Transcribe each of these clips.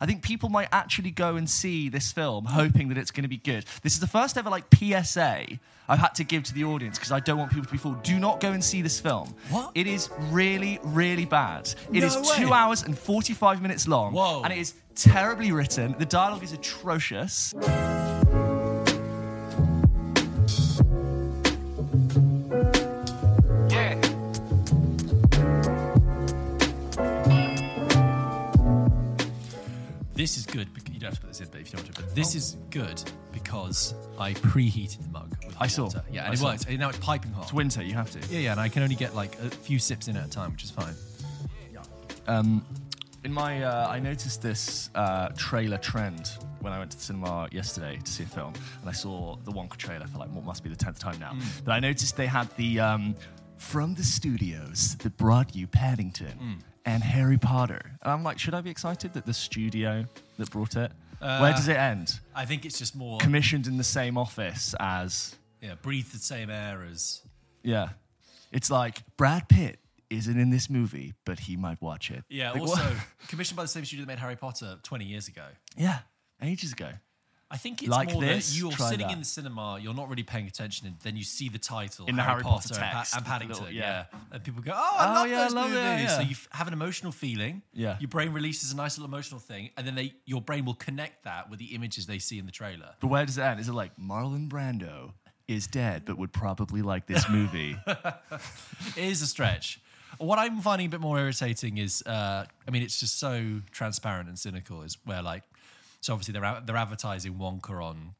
I think people might actually go and see this film hoping that it's going to be good. This is the first ever like PSA I've had to give to the audience because I don't want people to be fooled. Do not go and see this film. What? It is really, really bad. It No is way. two hours and 45 minutes long. Whoa. And it is terribly written. The dialogue is atrocious. This is good. bec- You don't have to put this in, but if you don't want to. But this is good because I preheated the mug with hot I saw. water. Yeah, I and it saw. works. And now it's piping hot. It's winter, you have to. yeah, yeah, and I can only get like a few sips in at a time, which is fine. Um, in my, uh, I noticed this uh, trailer trend when I went to the cinema yesterday to see a film, and I saw the Wonka trailer for like what must be the tenth time now. But I noticed they had the um, from the studios that brought you Paddington and Harry Potter, and I'm like, should I be excited that the studio that brought it? Uh, where does it end? I think it's just more, Commissioned in the same office as yeah, breathe the same air as. yeah, it's like Brad Pitt isn't in this movie, but he might watch it. Yeah, Like, also commissioned by the same studio that made Harry Potter 20 years ago. yeah, ages ago. I think it's Like more this, that you're sitting that. in the cinema, you're not really paying attention, and then you see the title In the Harry Potter and, text, and Paddington, little- yeah. yeah. and people go, "Oh, I Oh, love yeah, I those love it, movies." So you f- have an emotional feeling. Yeah. your brain releases a nice little emotional thing, and then they, your brain will connect that with the images they see in the trailer. But where does it end? Is it like Marlon Brando is dead, but would probably like this movie? It is a stretch. What I'm finding a bit more irritating is, uh, I mean, it's just so transparent and cynical. Is where like, so obviously they're they're advertising Wonka on,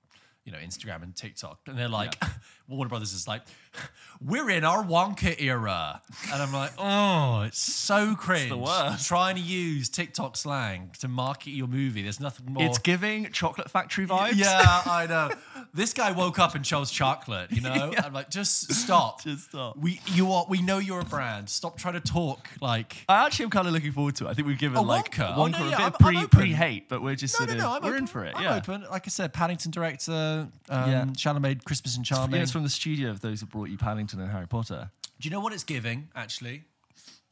you know, Instagram and TikTok, and they're like, Warner Brothers is like, we're in our Wonka era, and I'm like, oh, it's so cringe. worst. Trying to use TikTok slang to market your movie. There's nothing more. it's giving Chocolate Factory vibes. Yeah, I know. This guy woke up and chose chocolate. You know, I'm like, just stop. Just stop. We you are. We know you're a brand. Stop trying to talk like. I actually am kind of looking forward to it. I think we've given Oh, like Wonka. Oh, no, a yeah, bit I'm- of I'm pre-pre hate, but we're just No, sort no, of no. I'm we're open. in for it. I'm yeah. open. Like I said, Paddington director, um, Yeah. Chalamet, Christmas and Charming. Yeah, it's from the studio of those that brought you Paddington and Harry Potter. Do you know what it's giving? Actually,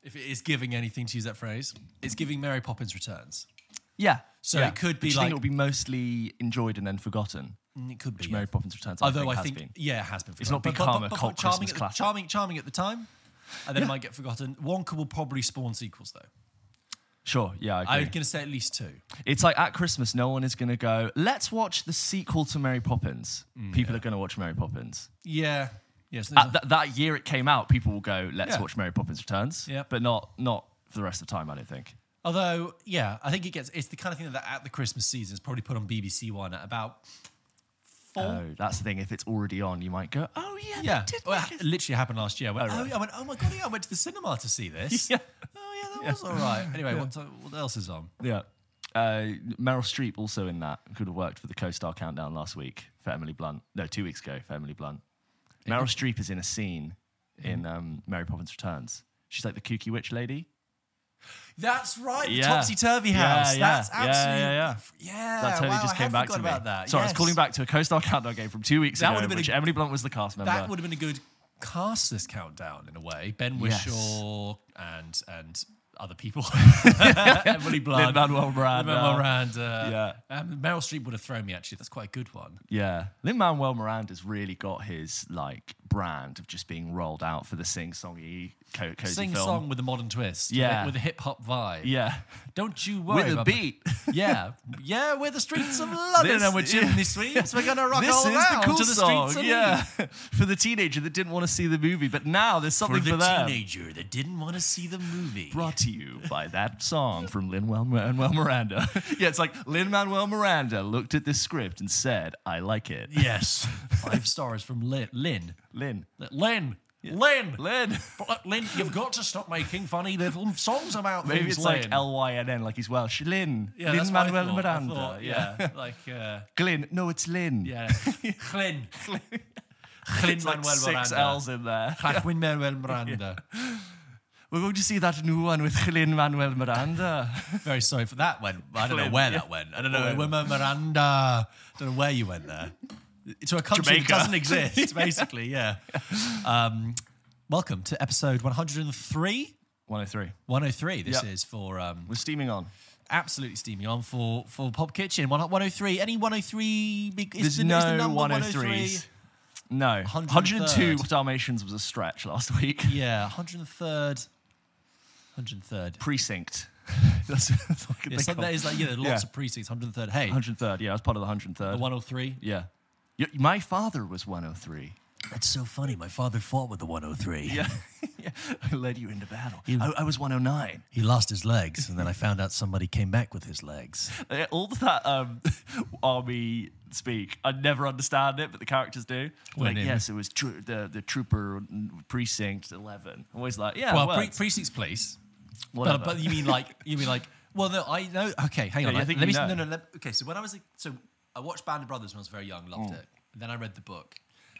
if it is giving anything to use that phrase, it's giving Mary Poppins Returns. Yeah. So yeah. it could be do you think it will be mostly enjoyed and then forgotten. Mm, It could be. Yeah. Mary Poppins Returns. I Although think I has think, been. yeah, it has been. It's not become a but, cult charming, Christmas at the, classic. charming, charming at the time, and then it might get forgotten. Wonka will probably spawn sequels, though. Sure. Yeah, I I'm agree. going to say at least two. It's like at Christmas, no one is going to go, let's watch the sequel to Mary Poppins. Mm, People are going to watch Mary Poppins. Yeah. Yes. At th- that year it came out, people will go, let's Yeah. watch Mary Poppins Returns. Yeah. But not not for the rest of the time, I don't think. Although, yeah, I think it gets. It's the kind of thing that at the Christmas season is probably put on BBC One at about four. Oh, that's the thing. If it's already on, you might go, oh, yeah. yeah, did well, it it- literally happened last year. I went, Oh, oh. I went, oh my god, yeah, I went to the cinema to see this. Yeah. Oh yeah, that was all right. Anyway, what, what else is on? Yeah. Uh, Meryl Streep also in that could have worked for the co-star countdown last week for Emily Blunt. No, two weeks ago for Emily Blunt. Meryl Streep is in a scene in um, Mary Poppins Returns. She's like the kooky witch lady. That's right, the Yeah. topsy turvy house. yeah, That's yeah, absolutely yeah, yeah. yeah. That totally wow, just came back to me. about that. Sorry, I was calling back to a co-star countdown game from two weeks That ago, been which a- Emily Blunt was the cast member. That would have been a good cast this countdown in a way. Ben Yes. Whishaw and and other people. Emily Blunt. Lin-Manuel Miranda. Lin-Manuel Miranda. Yeah. Um, Meryl Streep would have thrown me actually. That's quite a good one. Yeah, Lin Manuel Miranda's really got his like brand of just being rolled out for the sing-songy co- cozy Sing film. song with a modern twist. Yeah. With a, hip hop vibe. Yeah, Don't you worry. with a beat. Yeah. Yeah, we're the streets of London This- and we're chimney sweeps. We're going to rock this all is around the cool to the song. streets of yeah, for the teenager that didn't want to see the movie, but now there's something For the for, them. teenager that didn't want to see the movie. Brought to you by that song from Lin Manuel Miranda. yeah, it's like Lin Manuel Miranda looked at this script and said, "I like it." Yes. Five stars from Lynn. Lynn. Lin, Lynn. Lynn. Lin. But, Lynn, you've got to stop making funny little songs about Maybe things, it's like Lynn. L Y N N, like he's Welsh. Lin. Yeah, Lin Manuel thought. Miranda. thought, yeah. yeah, like uh, Glyn. No, it's Lin. yeah, Glyn, Glyn It's like Manuel six Miranda. L's in there. Glyn Manuel Miranda. We're going to see that new one with Glyn Manuel Miranda. Very sorry for that. one. I don't know where yeah. that went. I don't know. Whatever. Women Miranda. don't know where you went there. To a country Jamaica. that doesn't exist, basically. Yeah. Um, welcome to episode 103. 103. 103. This Yep. is for um, We're steaming on. absolutely steaming on for for Pulp Kitchen. One- 103. Any 103? big- Is There's the, no is the number 103s. No, 103rd. 102 Dalmatians was a stretch last week. Yeah, 103rd. 103rd. Precinct. that's, that's what I could Yeah, think so of. there is like yeah, lots Yeah. of precincts. 103rd. Hey, 103rd. Yeah, I was part of the 103rd. the 103. yeah. Y- My father was 103. That's so funny. My father fought with the 103. Yeah. yeah. I led you into battle. I, I was 109. He lost his legs, and then I found out somebody came back with his legs. Uh, All of that um, army speak, I never understand it, but the characters do. Like, yes, it was tr- the, the trooper precinct 11. I'm always like, yeah, well, well, pre- precincts police. Whatever. But, but you mean like you mean like well no I know okay hang on Yeah, I think let you me know. no no let, okay so when I was like, so I watched Band of Brothers when I was very young loved mm. it and then I read the book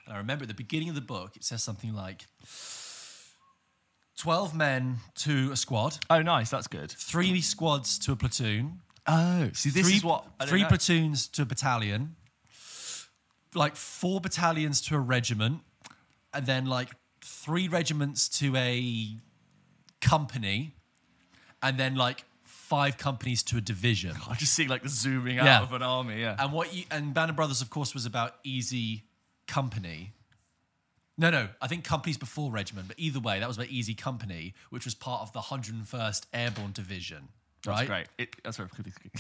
and I remember at the beginning of the book it says something like 12 men to a squad oh, nice. That's good. three squads to a platoon Oh, see, this three, is what. I don't three know. platoons to a battalion like four battalions to a regiment and then like three regiments to a company and then like five companies to a division I'm just seeing like the zooming out Yeah. of an army. Yeah. and what you and band of brothers of course was about easy company no no i think companies before regiment but either way that was about easy company which was part of the 101st airborne division That's right great. It, that's right.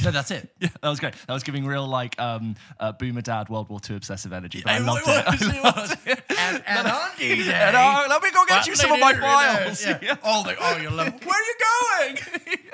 no that's it Yeah, that was great. That was giving real like um, uh, boomer dad World War II obsessive energy. But I It loved was, it. it was. and, and on D-Day, And, uh, let me go get you some of my files. Yeah. All the, oh, you love. Where are you going?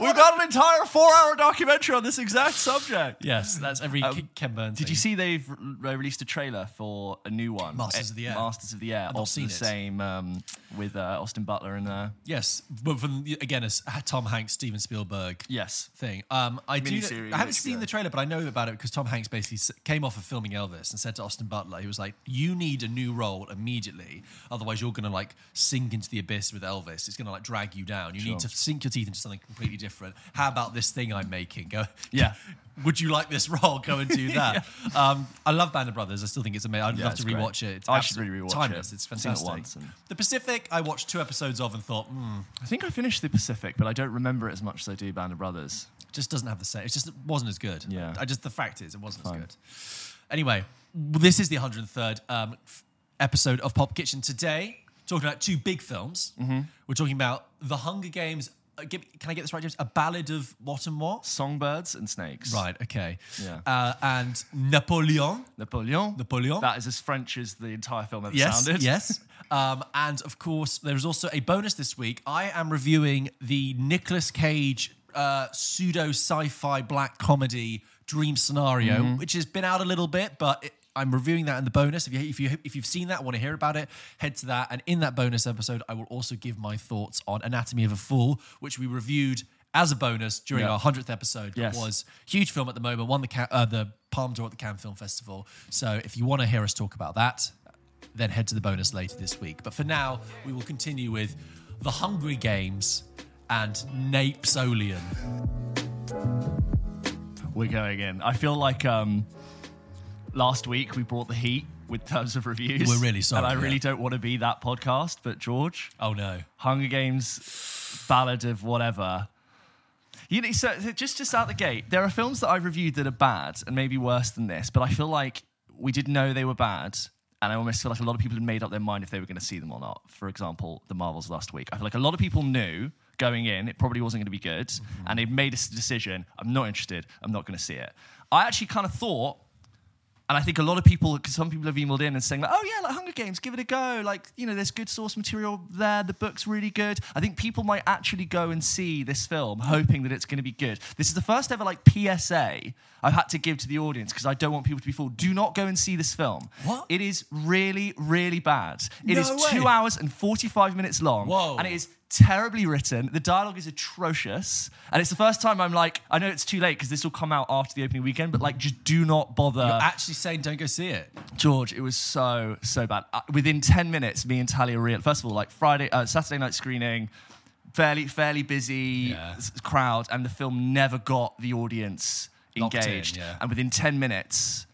We've got an entire four-hour documentary on this exact subject. Yes, that's every Um, Ken Burns. Did you see they've re- released a trailer for a new one? Masters of the Air. Masters of the Air. not Also seen the it. same um, with uh, Austin Butler and uh, Yes, but from again, as Tom Hanks, Steven Spielberg yes. thing. Um, I do. I haven't seen the trailer, but I know about it because Tom Hanks basically came off of filming Elvis and said to Austin Butler, he was like, "You need a new role immediately, otherwise you're going to like sink into the abyss with Elvis. It's going to like drag you down. You need to sink your teeth into something completely different. How about this thing I'm making? Go, Yeah. Would you like this role? Go and do that. um, I love Band of Brothers. I still think it's amazing. I'd Yeah, love to great. rewatch it. It's I should really rewatch timeless. it. It's it fantastic. once and- The Pacific, I watched two episodes of and thought, hmm, I think I finished the Pacific, but I don't remember it as much as I do Band of Brothers. just doesn't have the same. It just wasn't as good. Yeah. I just the fact is it wasn't Fine. as good. Anyway, this is the 103rd um, episode of Pulp Kitchen. Today, talking about two big films. Mm-hmm. We're talking about The Hunger Games. Uh, give, can I get this right, James? A Ballad of What and What? Songbirds and Snakes. Right. Okay. Yeah. Uh, and Napoleon. Napoleon. Napoleon. That is as French as the entire film ever Yes, sounded. yes. Um, and of course, there is also a bonus this week. I am reviewing the Nicolas Cage uh, pseudo sci-fi black comedy Dream Scenario, Mm-hmm. which has been out a little bit, but it, I'm reviewing that in the bonus. If you if you if you've seen that, want to hear about it, head to that. And in that bonus episode, I will also give my thoughts on Anatomy of a Fall, which we reviewed as a bonus during Yeah. our hundredth episode. Yes. It was huge film at the moment. Won the uh, the Palme d'Or at the Cannes Film Festival. So if you want to hear us talk about that, then head to the bonus later this week. But for now, we will continue with The Hungry Games and Napesolian. We're going in. I feel like um, last week we brought the heat with terms of reviews. We're really sorry, And I really yeah. don't want to be that podcast, but George, Oh no. Hunger Games, Ballad of whatever. You know, so just just out the gate, there are films that I've reviewed that are bad and maybe worse than this, but I feel like we did know they were bad. And I almost feel like a lot of people had made up their mind if they were going to see them or not. For example, the Marvels last week. I feel like a lot of people knew going in it probably wasn't going to be good. Mm-hmm. And they made a decision I'm not interested. I'm not going to see it. I actually kind of thought and I think a lot of people, because some people have emailed in and saying, like, oh, yeah, like Hunger Games, give it a go. Like, you know, there's good source material there. The book's really good. I think people might actually go and see this film hoping that it's going to be good. This is the first ever, like, PSA I've had to give to the audience because I don't want people to be fooled. Do not go and see this film. What? It is really, really bad. It No is way. two hours and 45 minutes long. Whoa. And it is terribly written. The dialogue is atrocious. And it's the first time I'm like, I know it's too late because this will come out after the opening weekend, but like, just do not bother. You're actually saying don't go see it. George, it was so so bad. Uh, within ten minutes, me and Talia real. First of all, like Friday, uh, Saturday night screening, fairly fairly busy Yeah. crowd, and the film never got the audience Locked in, engaged. yeah. And within ten minutes,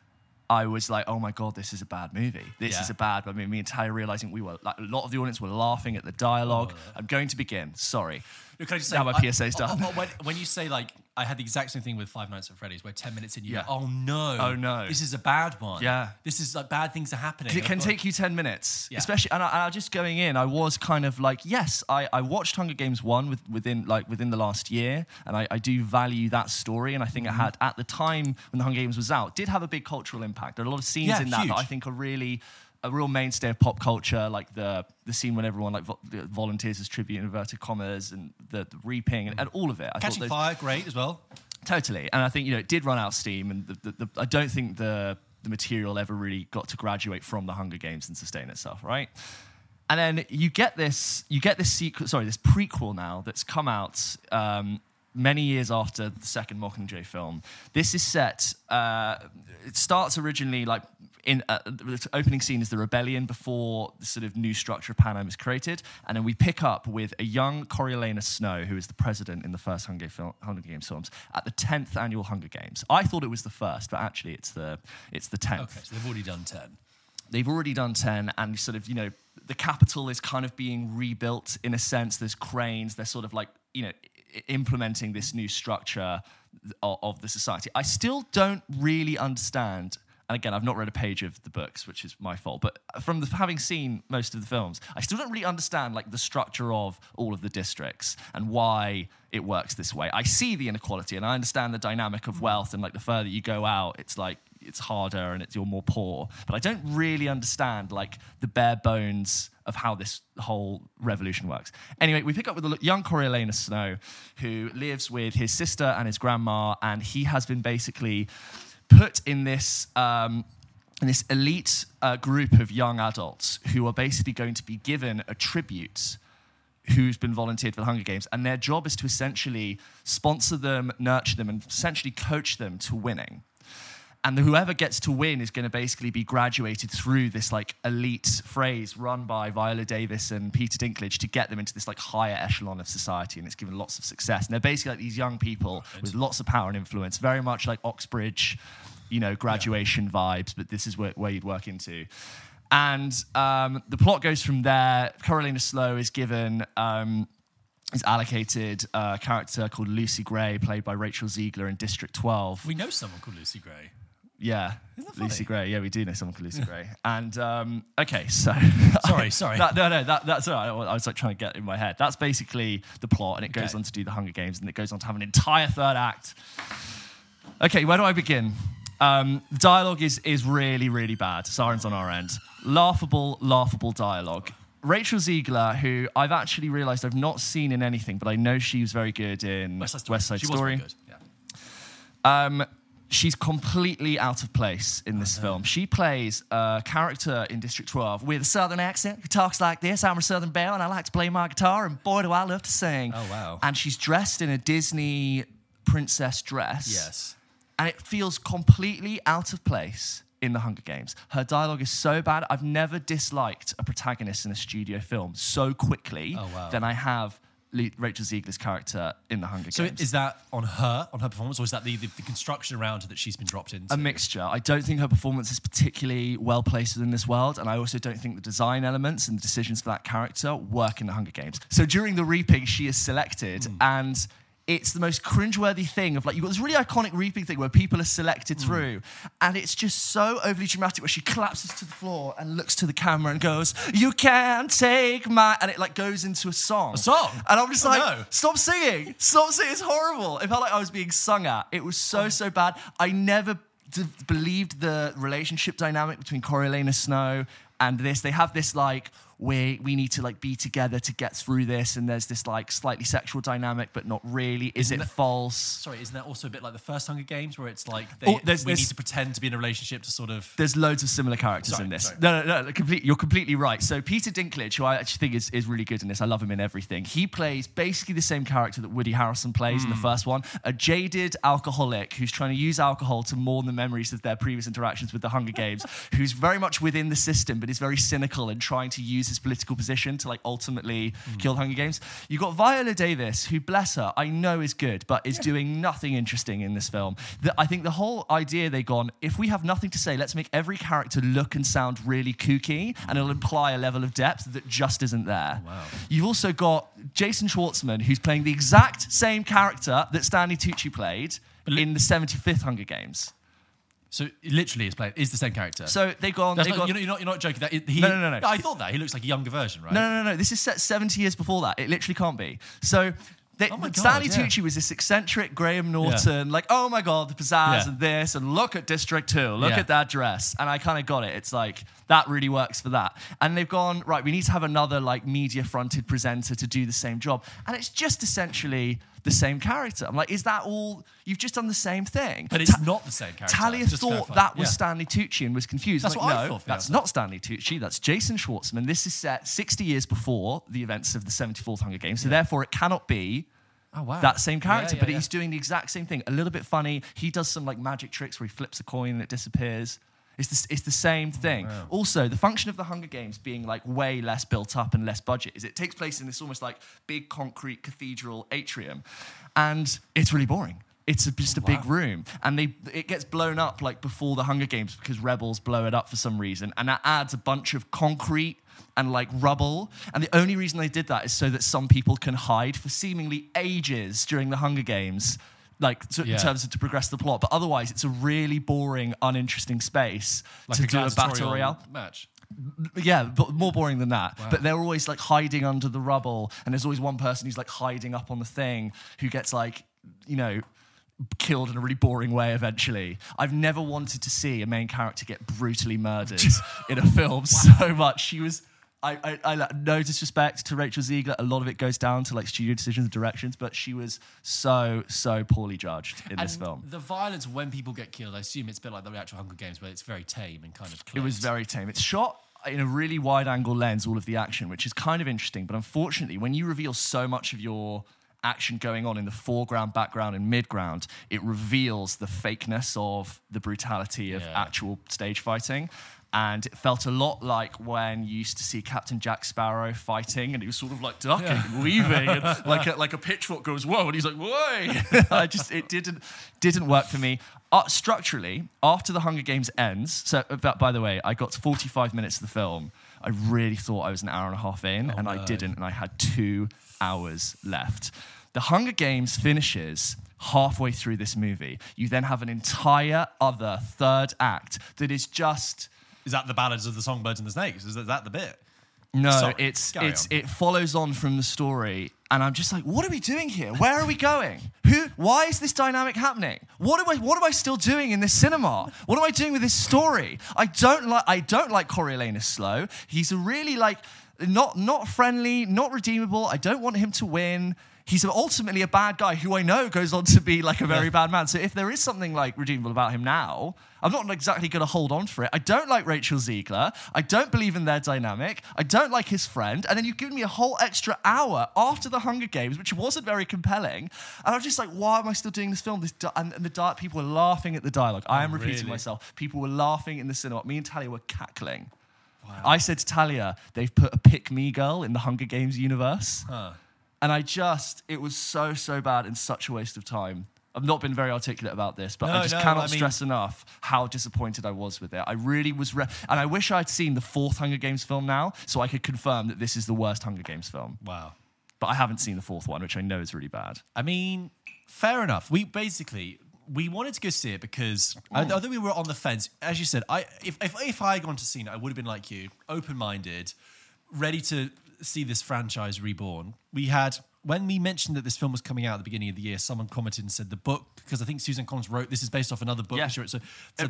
I was like, oh my god, this is a bad movie. This Yeah. is a bad. I mean, me entire realizing we were like a lot of the audience were laughing at the dialogue. Oh, I'm going to begin. Sorry. Look, Can I just say, Now my I- PSA's oh, done. oh, when, when you say like, I had the exact same thing with Five Nights at Freddy's, where ten minutes in, you Yeah. go, "Oh no, Oh, no. this is a bad one. Yeah. this is like bad things are happening. It can take you 10 minutes, Yeah. especially. And I, just going in, I was kind of like, yes, I, I watched Hunger Games 1 with, within like within the last year, and I, I do value that story. And I think Mm-hmm. it had, at the time when the Hunger Games was out, did have a big cultural impact. There are a lot of scenes Yeah, in that huge. that I think are really a real mainstay of pop culture, like the the scene when everyone like vo- volunteers as tribute inverted commas, and the, the reaping, and, and all of it. I Catching those- Fire, great as well. Totally, and I think you know it did run out of steam, and the, the, I don't think the the material ever really got to graduate from the Hunger Games and sustain itself, right? And then you get this, you get this sequel, sorry, this prequel now that's come out um, many years after the second Mockingjay film. This is set. Uh, it starts originally like in uh, the opening scene is the rebellion before the sort of new structure of Panem is created, and then we pick up with a young Coriolanus Snow, who is the president in the first Hunger, film, Hunger Games films, at the tenth annual Hunger Games. I thought it was the first, but actually it's the it's the tenth Okay, so they've already done ten. they've already done 10 and sort of you know the capital is kind of being rebuilt in a sense there's cranes they're sort of like you know implementing this new structure of, of the society i still don't really understand and again i've not read a page of the books which is my fault but from the, having seen most of the films i still don't really understand like the structure of all of the districts and why it works this way i see the inequality and i understand the dynamic of wealth and like the further you go out it's like it's harder and it's you're more poor. But I don't really understand like the bare bones of how this whole revolution works. Anyway, we pick up with a young Coriolanus Snow who lives with his sister and his grandma, and he has been basically put in this. Um, this elite uh, group of young adults who are basically going to be given a tribute who's been volunteered for the Hunger Games, and their job is to essentially sponsor them, nurture them, and essentially coach them to winning. And whoever gets to win is going to basically be graduated through this like elite phrase run by Viola Davis and Peter Dinklage to get them into this like higher echelon of society, and it's given lots of success. And they're basically like these young people with lots of power and influence, very much like Oxbridge, you know, graduation vibes. But this is where, where you'd work into. And um, the plot goes from there. Coriolanus Snow is given. Um, is allocated a character called Lucy Gray, played by Rachel Zegler in District 12. We know someone called Lucy Gray. Yeah, Lucy? Gray. Yeah, we do know someone called Lucy Gray. And um, okay, so Sorry, sorry. That- no, no, that, that's all right. I was like trying to get in my head. That's basically the plot, and it goes Okay. on to do the Hunger Games, and it goes on to have an entire third act. Okay, where do I begin? Um, the dialogue is is really really bad. Sirens on our end. Laughable, laughable dialogue. Rachel Zegler, who I've actually realised I've not seen in anything, but I know she was very good in West Side Story. West Side she was very good. Yeah. Um, she's completely out of place in this film. She plays a character in District 12 with a southern accent who talks like this. I'm a southern belle and I like to play my guitar, and boy, do I love to sing. Oh, wow. And she's dressed in a Disney princess dress. Yes. And it feels completely out of place in the Hunger Games. Her dialogue is so bad. I've never disliked a protagonist in a studio film so quickly Oh, wow. than I have Le- Rachel Zegler's character in the Hunger So Games. So is that on her, on her performance, or is that the, the, the construction around her that she's been dropped into? a mixture. I don't think her performance is particularly well placed within this world, and I also don't think the design elements and the decisions for that character work in the Hunger Games. So during the reaping, she is selected, hmm. and it's the most cringeworthy thing of like you've got this really iconic reaping thing where people are selected mm. through, and it's just so overly dramatic where she collapses to the floor and looks to the camera and goes, "You can't take my," and it like goes into a song. A song? and I'm just Oh, like, no. stop singing, stop singing. It's horrible. It felt like I was being sung at. It was so oh. so bad. I never d- believed the relationship dynamic between Coriolanus Snow and this. They have this like we we need to like be together to get through this, and there's this like slightly sexual dynamic, but not really. Is it that- false? Sorry, isn't that also a bit like the first Hunger Games, where it's like they, Oh, there's- we there's- need to pretend to be in a relationship to sort of? There's loads of similar characters Sorry, in this. sorry. No, no, no. Complete, you're completely right. So Peter Dinklage, who I actually think is, is really good in this, I love him in everything. He plays basically the same character that Woody Harrelson plays in the Hmm. first one, a jaded alcoholic who's trying to use alcohol to mourn the memories of their previous interactions with the Hunger Games, who's very much within the system but is very cynical and trying to use his political position to like ultimately mm. kill the Hunger Games. You got Viola Davis, who bless her, I know is good, but is doing nothing interesting in this film. The, I think the whole idea they gone, if we have nothing to say, let's make every character look and sound really kooky, and it'll mm. imply a level of depth that just isn't there. Oh, wow. You've also got Jason Schwartzman, who's playing the exact same character that Stanley Tucci played in the 75th Hunger Games. So literally, it's played is the same character. So they've gone. They've not, gone you're, not, you're not you're not joking. That he, No, no, no, no. I thought that he looks like a younger version, right? No, no, no, no. This is set 70 years before that. It literally can't be. So. They, Oh God, Stanley yeah. Tucci was this eccentric Graham Norton, like, oh my God, the pizzazz Yeah. and this, and look at District 2, look Yeah. at that dress. And I kind of got it. It's like, that really works for that. And they've gone, right, we need to have another, like, media fronted presenter to do the same job. And it's just essentially the same character. I'm like, is that all? You've just done the same thing. But it's Ta- not the same character. Talia just thought clarify. that was Yeah. Stanley Tucci and was confused. That's like, what I no, thought, that's yeah. not Stanley Tucci. That's Jason Schwartzman. This is set 60 years before the events of the 74th Hunger Games. So therefore, it cannot be Oh wow. that same character. Yeah, yeah, but yeah. he's doing the exact same thing. A little bit funny. He does some like magic tricks where he flips a coin and it disappears. It's the, it's the same thing. Also, the function of the Hunger Games being like way less built up and less budget is it takes place in this almost like big concrete cathedral atrium, and it's really boring. It's a, just a big room, and they it gets blown up like before the Hunger Games because rebels blow it up for some reason, and that adds a bunch of concrete and like rubble. And the only reason they did that is so that some people can hide for seemingly ages during the Hunger Games, like to, Yeah. in terms of to progress the plot. But otherwise, it's a really boring, uninteresting space like to a do a battle royale. match. Yeah, but more boring than that. But they're always like hiding under the rubble, and there's always one person who's like hiding up on the thing who gets like, you know, killed in a really boring way eventually. I've never wanted to see a main character get brutally murdered in a film so much. She was. I, I, I no disrespect to Rachel Zegler. A lot of it goes down to like studio decisions and directions, but she was so so poorly judged in this film. The violence when people get killed, I assume it's a bit like the actual Hunger Games, where it's very tame and kind of. It was very tame. It's shot in a really wide angle lens, all of the action, which is kind of interesting. But unfortunately, when you reveal so much of your action going on in the foreground, background, and midground, it reveals the fakeness of the brutality of Yeah. actual stage fighting. And it felt a lot like when you used to see Captain Jack Sparrow fighting, and he was sort of like ducking and weaving, and like a, like a pitchfork goes whoa, and he's like whoa. I just it didn't didn't work for me. Uh, structurally, after the Hunger Games ends, so uh, but by the way, I got to 45 minutes of the film. I really thought I was an hour and a half in, and I didn't, and I had two hours left. The Hunger Games finishes halfway through this movie. You then have an entire other third act that is just Is that the ballads of the songbirds and the snakes? Is that, that the bit? no, Sorry, it's carry it's on. it follows on from the story, and I'm just like, what are we doing here? Where are we going? Who? Why is this dynamic happening? What am I? What am I still doing in this cinema? What am I doing with this story? I don't like. I don't like Coriolanus Snow. He's a really like not not friendly, not redeemable. I don't want him to win. He's ultimately a bad guy who I know goes on to be like a very bad man. So if there is something like redeemable about him now, I'm not exactly going to hold on for it. I don't like Rachel Zegler. I don't believe in their dynamic. I don't like his friend. And then you've given me a whole extra hour after the Hunger Games, which wasn't very compelling. And I'm just like, why am I still doing this film? This di- and, and the di- people were laughing at the dialogue. I am oh, repeating really? myself. People were laughing in the cinema. Me and Talia were cackling. I said to Talia, they've put a pick me girl in the Hunger Games universe. And I just, it was so, so bad and such a waste of time. I've not been very articulate about this, but I just no, cannot I mean- stress enough how disappointed I was with it. I really was, re- and I wish I'd seen the fourth Hunger Games film now, so I could confirm that this is the worst Hunger Games film. Wow. But I haven't seen the fourth one, which I know is really bad. I mean, fair enough. We basically we wanted to go see it because I although we were on the fence, as you said, I if if, if I had gone to see it, I would have been like you, open minded, ready to see this franchise reborn. We had when we mentioned that this film was coming out at the beginning of the year, someone commented and said the book because I think Susan Collins wrote this is based off another book. Yeah. Sure, Uh, so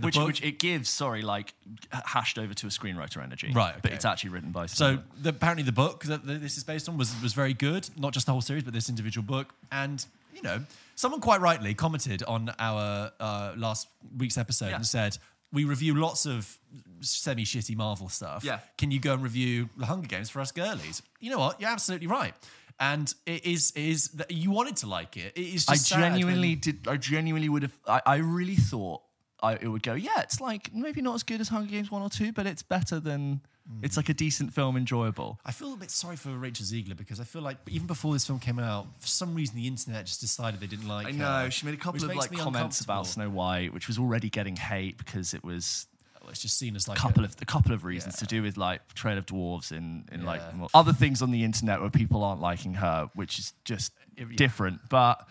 which, book, which it gives, sorry, like hashed over to a screenwriter energy. Right, But it's actually written by So the, apparently the book that this is based on was was very good. Not just the whole series, but this individual book. And you know, someone quite rightly commented on our uh, last week's episode Yeah. and said we review lots of semi shitty Marvel stuff. Yeah. Can you go and review the Hunger Games for us girlies? You know what? You're absolutely right. And it is it is that you wanted to like it. It is I just when- genuinely did. I genuinely would have. I, I really thought I, it would go, yeah, it's like maybe not as good as Hunger Games one or two, but it's better than. It's like a decent film, enjoyable. I feel a bit sorry for Rachel Zegler because I feel like even before this film came out, for some reason the internet just decided they didn't like. I her, know she made a couple of like comments about. Snow White, which was already getting hate because it was Well, It's just seen as like a couple a, of a couple of reasons Yeah. to do with like Trail of Dwarves and, and like Yeah. well, other things on the internet where people aren't liking her, which is just Yeah. different. But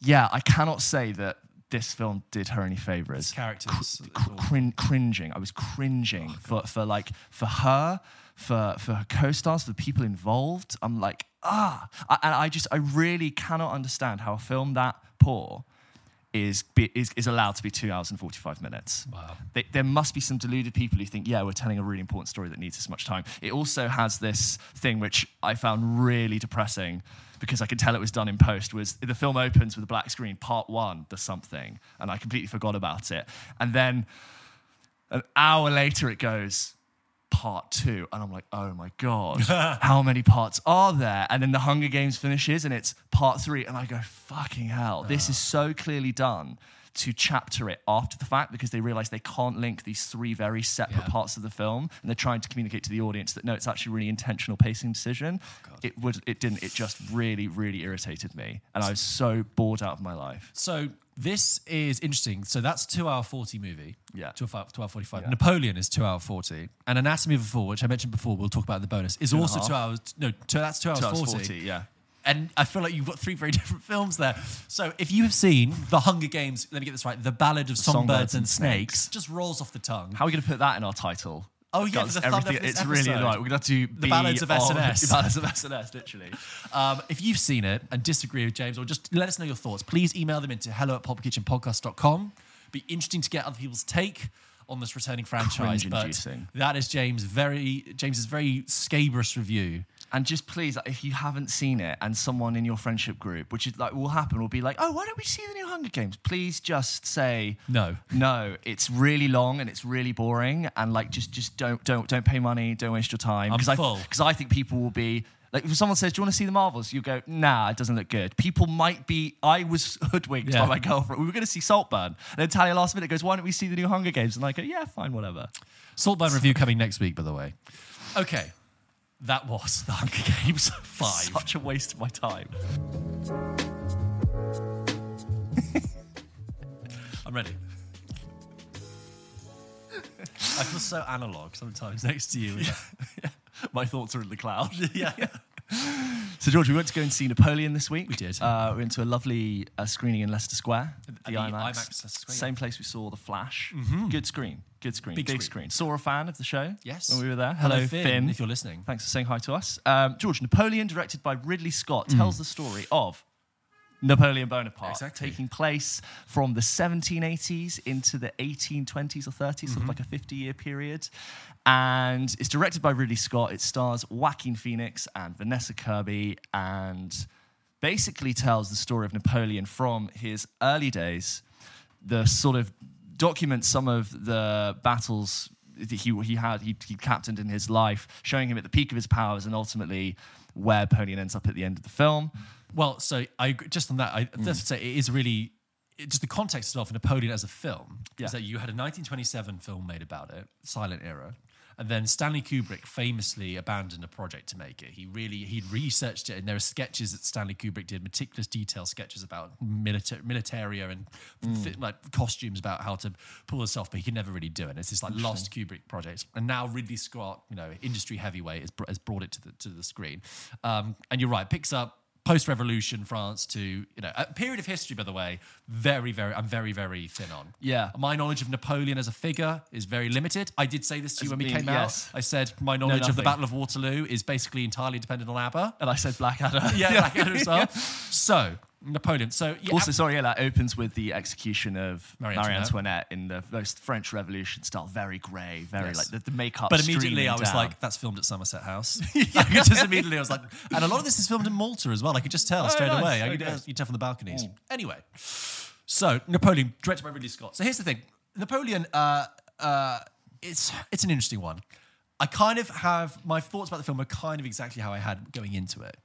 yeah, I cannot say that this film did her any favors. This character Cr- cr- cringing. I was cringing for, for like for her, for for her co-stars, for the people involved. I'm like ah, I, and I just I really cannot understand how a film that poor is be, is is allowed to be two hours and forty five minutes. Wow. They, there must be some deluded people who think, yeah, we're telling a really important story that needs this much time. It also has this thing which I found really depressing because I could tell it was done in post. Was the film opens with a black screen, part one, the something, and I completely forgot about it. And then an hour later, it goes part two, and I'm like, oh my god, how many parts are there? And then the Hunger Games finishes, and it's part three, and I go, fucking hell, this is so clearly done to chapter it after the fact because they realize they can't link these three very separate Yeah. parts of the film, and they're trying to communicate to the audience that no, it's actually a really intentional pacing decision. Oh, it would, it didn't. It just really, really irritated me, and I was so bored out of my life. So this is interesting. So that's two hour forty movie. Yeah. two hour, two hour forty five. Yeah. Napoleon is two hour forty, and Anatomy of a Fall, which I mentioned before, we'll talk about the bonus, is a also two hours. No, two, that's two hours, Two hours 40. 40, yeah. And I feel like you've got three very different films there. So if you have seen The Hunger Games, let me get this right, The Ballad of Songbirds, and, Snakes, just rolls off the tongue. How are we going to put that in our title? Oh, yeah, Guys, for the thumbnail everything. for this It's really episode. annoying. We're going to have to The be Ballads of S&S. The ballads of S&S, literally. Um, if you've seen it and disagree with James, or just let us know your thoughts, please email them into hello at pulpkitchenpodcast.com. Be interesting to get other people's take on this returning franchise. But that is James' very James's very scabrous review. And just please, like, if you haven't seen it and someone in your friendship group, which is like will happen, will be like, oh, why don't we see the new Hunger Games? Please just say No. No, it's really long and it's really boring, and like just just don't don't don't pay money, don't waste your time. I'm I full. because I think people will be like if someone says, "Do you want to see the Marvels?" You go, "Nah, it doesn't look good." People might be. I was hoodwinked Yeah. by my girlfriend. We were going to see Saltburn, and then Talia last minute goes, "Why don't we see the new Hunger Games?" And I go, "Yeah, fine, whatever." Saltburn review coming next week, by the way. Okay. That was The Hunger Games 5. Such a waste of my time. I'm ready. I feel so analog sometimes next to you. my thoughts are in the cloud. yeah. So, George, we went to go and see Napoleon this week. We did. Uh, we went to a lovely uh, screening in Leicester Square. at the IMAX Leicester Square, Same place we saw The Flash. Good screen. Good screen. Big Big, screen. screen. Saw a fan of the show. Yes. When we were there. Hello, Hello, Finn, if you're listening. Thanks for saying hi to us. Um, George, Napoleon, directed by Ridley Scott, tells the story of Napoleon Bonaparte, Exactly. taking place from the 1780s into the 1820s or 30s, sort of mm-hmm. like a 50 year period. And it's directed by Ridley Scott. It stars Joaquin Phoenix and Vanessa Kirby and basically tells the story of Napoleon from his early days, the sort of documents some of the battles that he, he had, he, he captained in his life, showing him at the peak of his powers and ultimately where Napoleon ends up at the end of the film. Well, so I just on that, I Mm. just say it is really it, just the context of Napoleon as a film Yeah. is that you had a 1927 film made about it, silent era, and then Stanley Kubrick famously abandoned a project to make it. He really he'd researched it, and there are sketches that Stanley Kubrick did, meticulous detail sketches about milita- militaria and Mm. like costumes about how to pull this off, but he could never really do it. It's this like lost Kubrick project, and now Ridley Scott, you know, industry heavyweight, has, br- has brought it to the to the screen. Um, and you're right, picks up post-revolution France to you know a period of history. By the way, very very I'm very very thin on. Yeah. my knowledge of Napoleon as a figure is very limited. I did say this to you when we came yes. out. I said my knowledge of the. Battle of Waterloo is basically entirely dependent on ABBA. And I said Blackadder. Yeah, Blackadder as well. So Napoleon. So yeah, Also, sorry, yeah, that opens with the execution of Marie Marie, Antoinette. Antoinette. in the most French Revolution style, very grey, very Yes. like the, the makeup. But immediately I was down. like, that's filmed at Somerset House. Just immediately I was like, and a lot of this is filmed in Malta as well. I could just tell straight nice. away. I Oh, could, good. you tell from the balconies. Anyway, so Napoleon, directed by Ridley Scott. So here's the thing Napoleon, uh, uh, it's, it's an interesting one. I kind of have my thoughts about the film are kind of exactly how I had going into it.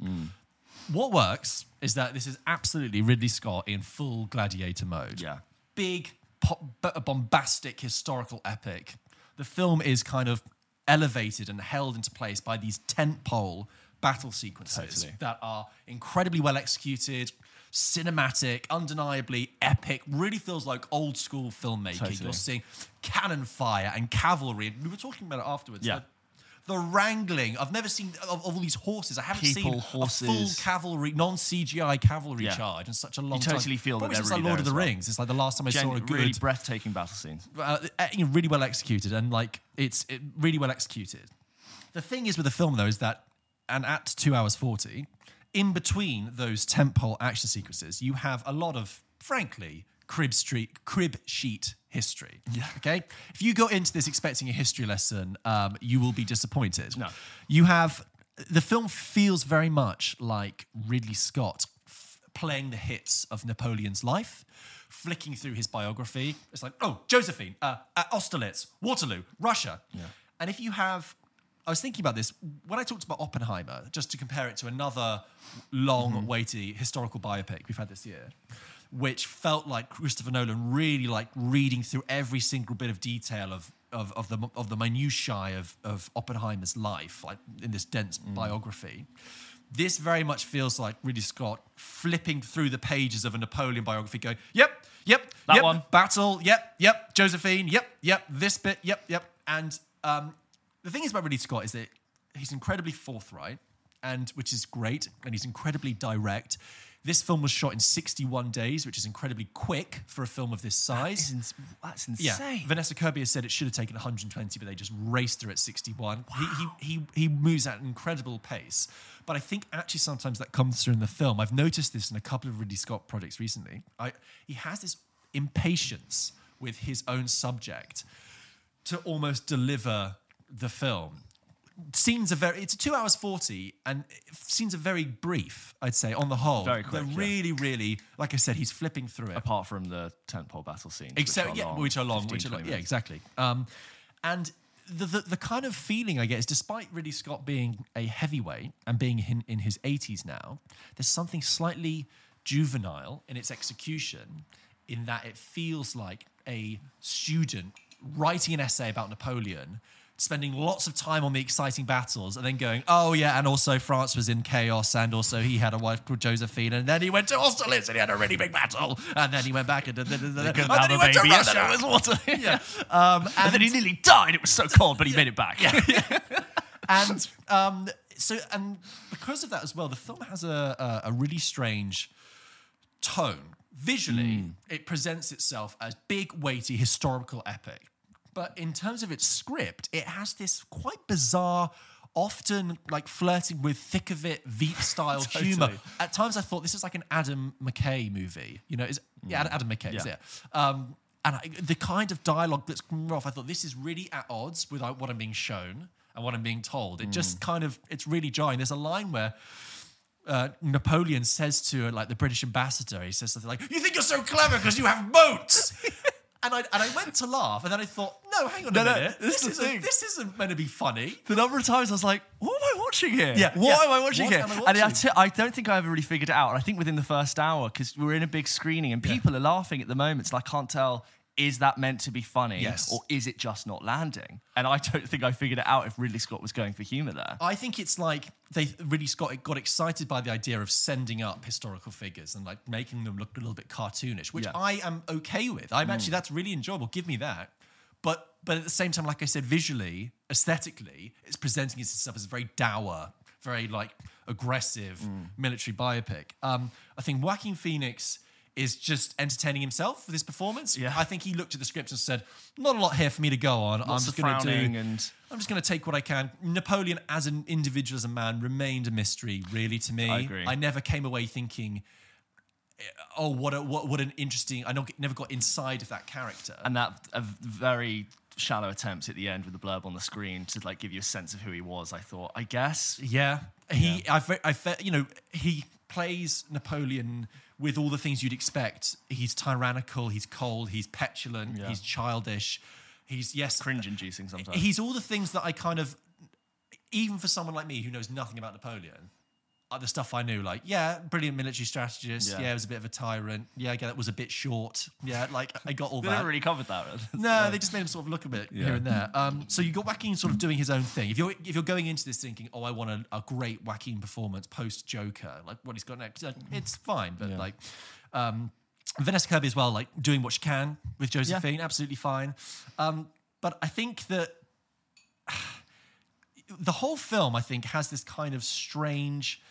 What works is that this is absolutely Ridley Scott in full gladiator mode. Yeah. Big, po- a bombastic historical epic, the film is kind of elevated and held into place by these tentpole battle sequences Totally. that are incredibly well executed, cinematic, undeniably epic. Really feels like old school filmmaking. Totally. You're seeing cannon fire and cavalry. We were talking about it afterwards. Yeah. The, wrangling. I've never seen of, of all these horses. I haven't People, seen a full cavalry, non CGI cavalry Yeah. charge in such a long time. You totally feel that they're really like Lord of the well. Rings. It's like the last time I Gen- saw a good, really breathtaking battle scenes. uh, really well executed and like it's it, really well executed. The thing is with the film though is that, and at two hours forty, in between those tentpole action sequences, you have a lot of, frankly, crib street crib sheet history. Yeah. Okay. If you go into this expecting a history lesson, um, you will be disappointed. No. You have the film feels very much like Ridley Scott f- playing the hits of Napoleon's life, flicking through his biography. It's like, oh, Josephine, uh, at Austerlitz, Waterloo, Russia. Yeah. And if you have, I was thinking about this when I talked about Oppenheimer, just to compare it to another long, weighty historical biopic we've had this year. Which felt like Christopher Nolan really like reading through every single bit of detail of of, of the of the minutiae of, of Oppenheimer's life, like in this dense biography. This very much feels like Ridley Scott flipping through the pages of a Napoleon biography, going, "Yep, yep, That yep, one. battle, yep, yep, Josephine, yep, yep, this bit, yep, yep." And um, the thing is about Ridley Scott is that he's incredibly forthright, and which is great, and he's incredibly direct. This film was shot in 61 days, which is incredibly quick for a film of this size. That's Yeah, insane. Vanessa Kirby has said it should have taken 120, but they just raced through at 61. He, he, he, he moves at an incredible pace. But I think actually sometimes that comes through in the film. I've noticed this in a couple of Ridley Scott projects recently. I, he has this impatience with his own subject to almost deliver the film. Scenes are very, it's two hours 40, and scenes are very brief, I'd say, on the whole. Very quick, They're yeah. really, really, like I said, he's flipping through it. Apart from the tentpole battle scenes, Except, which are yeah, long, which are long, 15, which are long. Yeah, exactly. Um, and the, the the kind of feeling I get is, despite Ridley Scott being a heavyweight and being in, in his 80s now, there's something slightly juvenile in its execution, in that it feels like a student writing an essay about Napoleon. Spending lots of time on the exciting battles and then going, oh yeah, and also France was in chaos, and also he had a wife called Josephine, and then he went to Austerlitz and he had a really big battle, and then he went back and, and, and, and, and then he went to. Russia. and it was water. Yeah. Um, And then he nearly died. It was so cold, but he made it back. and um, so and because of that as well, the film has a a, a really strange tone. Visually, it presents itself as big, weighty, historical epic. But in terms of its script, it has this quite bizarre, often like flirting with thick of it Veep style humor. At times, I thought this is like an Adam McKay movie. You know, is yeah, Adam McKay is Yeah. it? Um, and I, the kind of dialogue that's coming off, I thought this is really at odds with like, what I'm being shown and what I'm being told. It just kind of, it's really jarring. There's a line where uh, Napoleon says to like the British ambassador, he says something like, "You think you're so clever because you have boats." and I and I went to laugh, and then I thought, "No, hang on No, a no, minute. this is the isn't, thing. this isn't meant to be funny." the number of times I was like, what am I watching here? Yeah, What yeah. am I watching What here? am I And I, watching? t- I don't think I ever really figured it out. And I think within the first hour, because we're in a big screening and people are laughing at the moment, so I can't tell. Is that meant to be funny, Yes. or is it just not landing? And I don't think I figured it out if Ridley Scott was going for humor there. I think it's like they really Scott got excited by the idea of sending up historical figures and like making them look a little bit cartoonish, which Yeah. I am okay with. I'm actually that's really enjoyable. Give me that. But but at the same time, like I said, visually, aesthetically, it's presenting itself as a very dour, very like aggressive military biopic. Um, I think Joaquin Phoenix is just entertaining himself with his performance. Yeah. I think he looked at the script and said, "Not a lot here for me to go on. I'm just going to do." and I'm just going to take what I can. Napoleon, as an individual, as a man, remained a mystery, really, to me. I agree. I never came away thinking, "Oh, what a what what an interesting." I never got inside of that character. and that a very shallow attempt at the end with the blurb on the screen to like give you a sense of who he was. I thought, I guess, yeah, he, I, fe- I, you know, he plays Napoleon with all the things you'd expect. He's tyrannical. He's cold. He's petulant. Yeah. He's childish. He's yes, cringe-inducing sometimes. he's all the things that I kind of, even for someone like me who knows nothing about Napoleon, the stuff I knew, like, yeah, brilliant military strategist. Yeah. Yeah, it was a bit of a tyrant. Yeah, I get that was a bit short. Yeah, like I got all They that. never really covered that. No, they just made him sort of look a bit here and there. Um, so you got Joaquin sort of doing his own thing. If you're if you're going into this thinking, oh, I want a, a great Joaquin performance post Joker, like what he's got next, uh, it's fine. But like um, Vanessa Kirby as well, like doing what she can with Josephine, absolutely fine. Um, but I think that the whole film, I think, has this kind of strange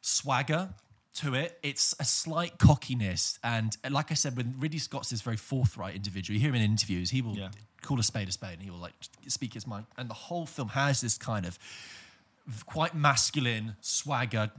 swagger to it. It's a slight cockiness, and like I said, when Ridley Scott's this very forthright individual, you hear him in interviews, he will Yeah. call a spade a spade, and he will like speak his mind. And the whole film has this kind of quite masculine swagger,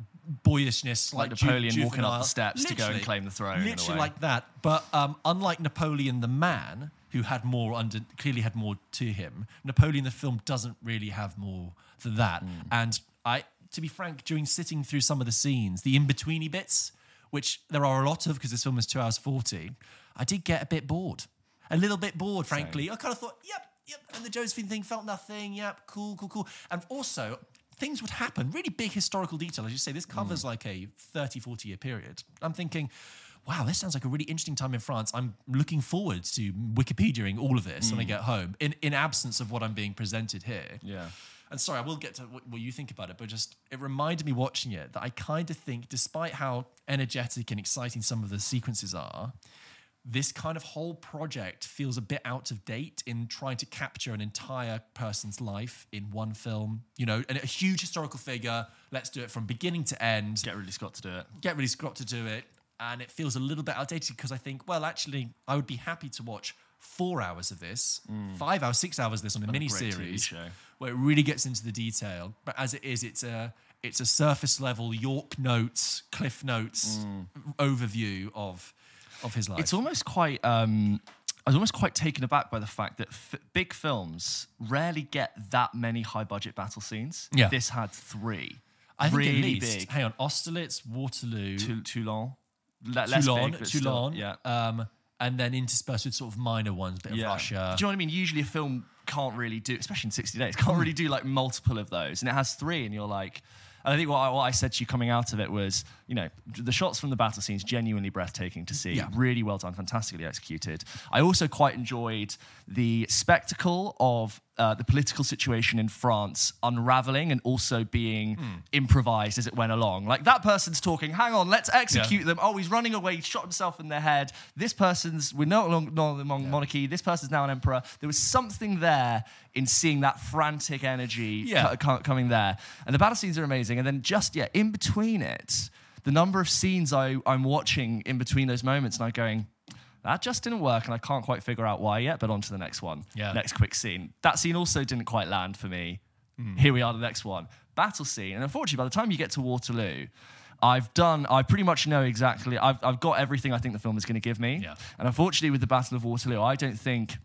boyishness, like, Like ju- Napoleon walking up the steps to go and claim the throne, Literally like that. But um, unlike Napoleon the man, who had more under clearly had more to him, Napoleon the film doesn't really have more than that. Hmm. And I, to be frank, during sitting through some of the scenes, the in-betweeny bits, which there are a lot of because this film is two hours forty, I did get a bit bored. A little bit bored, frankly. I kind of thought, yep, yep. And the Josephine thing felt nothing. Yep, cool, cool, cool. And also, things would happen, really big historical detail. As you say, this hmm. covers like a 30, 40 year period. I'm thinking, wow, this sounds like a really interesting time in France. I'm looking forward to Wikipediaing all of this when I hmm. get home, in, in absence of what I'm being presented here. Yeah. And sorry, I will get to what, what you think about it, but just it reminded me watching it that I kind of think, despite how energetic and exciting some of the sequences are, this kind of whole project feels a bit out of date in trying to capture an entire person's life in one film. You know, and a huge historical figure. Let's do it from beginning to end. Get Ridley Scott to do it. Get Ridley Scott to do it. And it feels a little bit outdated because I think, well, actually, I would be happy to watch four hours of this, mm. five hours, six hours of this on a mini Mm. great TV series show. where it really gets into the detail. But as it is, it's a it's a surface level York notes, Cliff notes overview of of his life. Mm. It's almost quite. Um, I was almost quite taken aback by the fact that f- big films rarely get that many high budget battle scenes. Yeah. This had three. I think really at least, big. hang on, Austerlitz, Waterloo, Too, too long. Le- less Toulon, big, but still- Toulon, yeah. um, and then interspersed with sort of minor ones, bit of. Russia. Do you know what I mean? Usually a film can't really do, especially in 60 days, can't really do like multiple of those. And it has three, and you're like, and I think what I, what I said to you coming out of it was, you know, the shots from the battle scenes genuinely breathtaking to see. Yeah. Really well done, fantastically executed. I also quite enjoyed the spectacle of uh, the political situation in France unraveling and also being Hmm. improvised as it went along. Like that person's talking, hang on, let's execute them. Oh, he's running away, he shot himself in the head. This person's, we're no longer no monarchy, this person's now an emperor. There was something there in seeing that frantic energy Yeah. co- co- coming there. And the battle scenes are amazing. And then just, yeah, in between it, the number of scenes I, I'm watching in between those moments and I'm going, that just didn't work, and I can't quite figure out why yet. But on to the next one. Yeah. Next quick scene. That scene also didn't quite land for me. Hmm. Here we are, the next one. Battle scene. And unfortunately, by the time you get to Waterloo, I've done, I pretty much know exactly, I've, I've got everything I think the film is going to give me. Yeah. And unfortunately, with the Battle of Waterloo, I don't think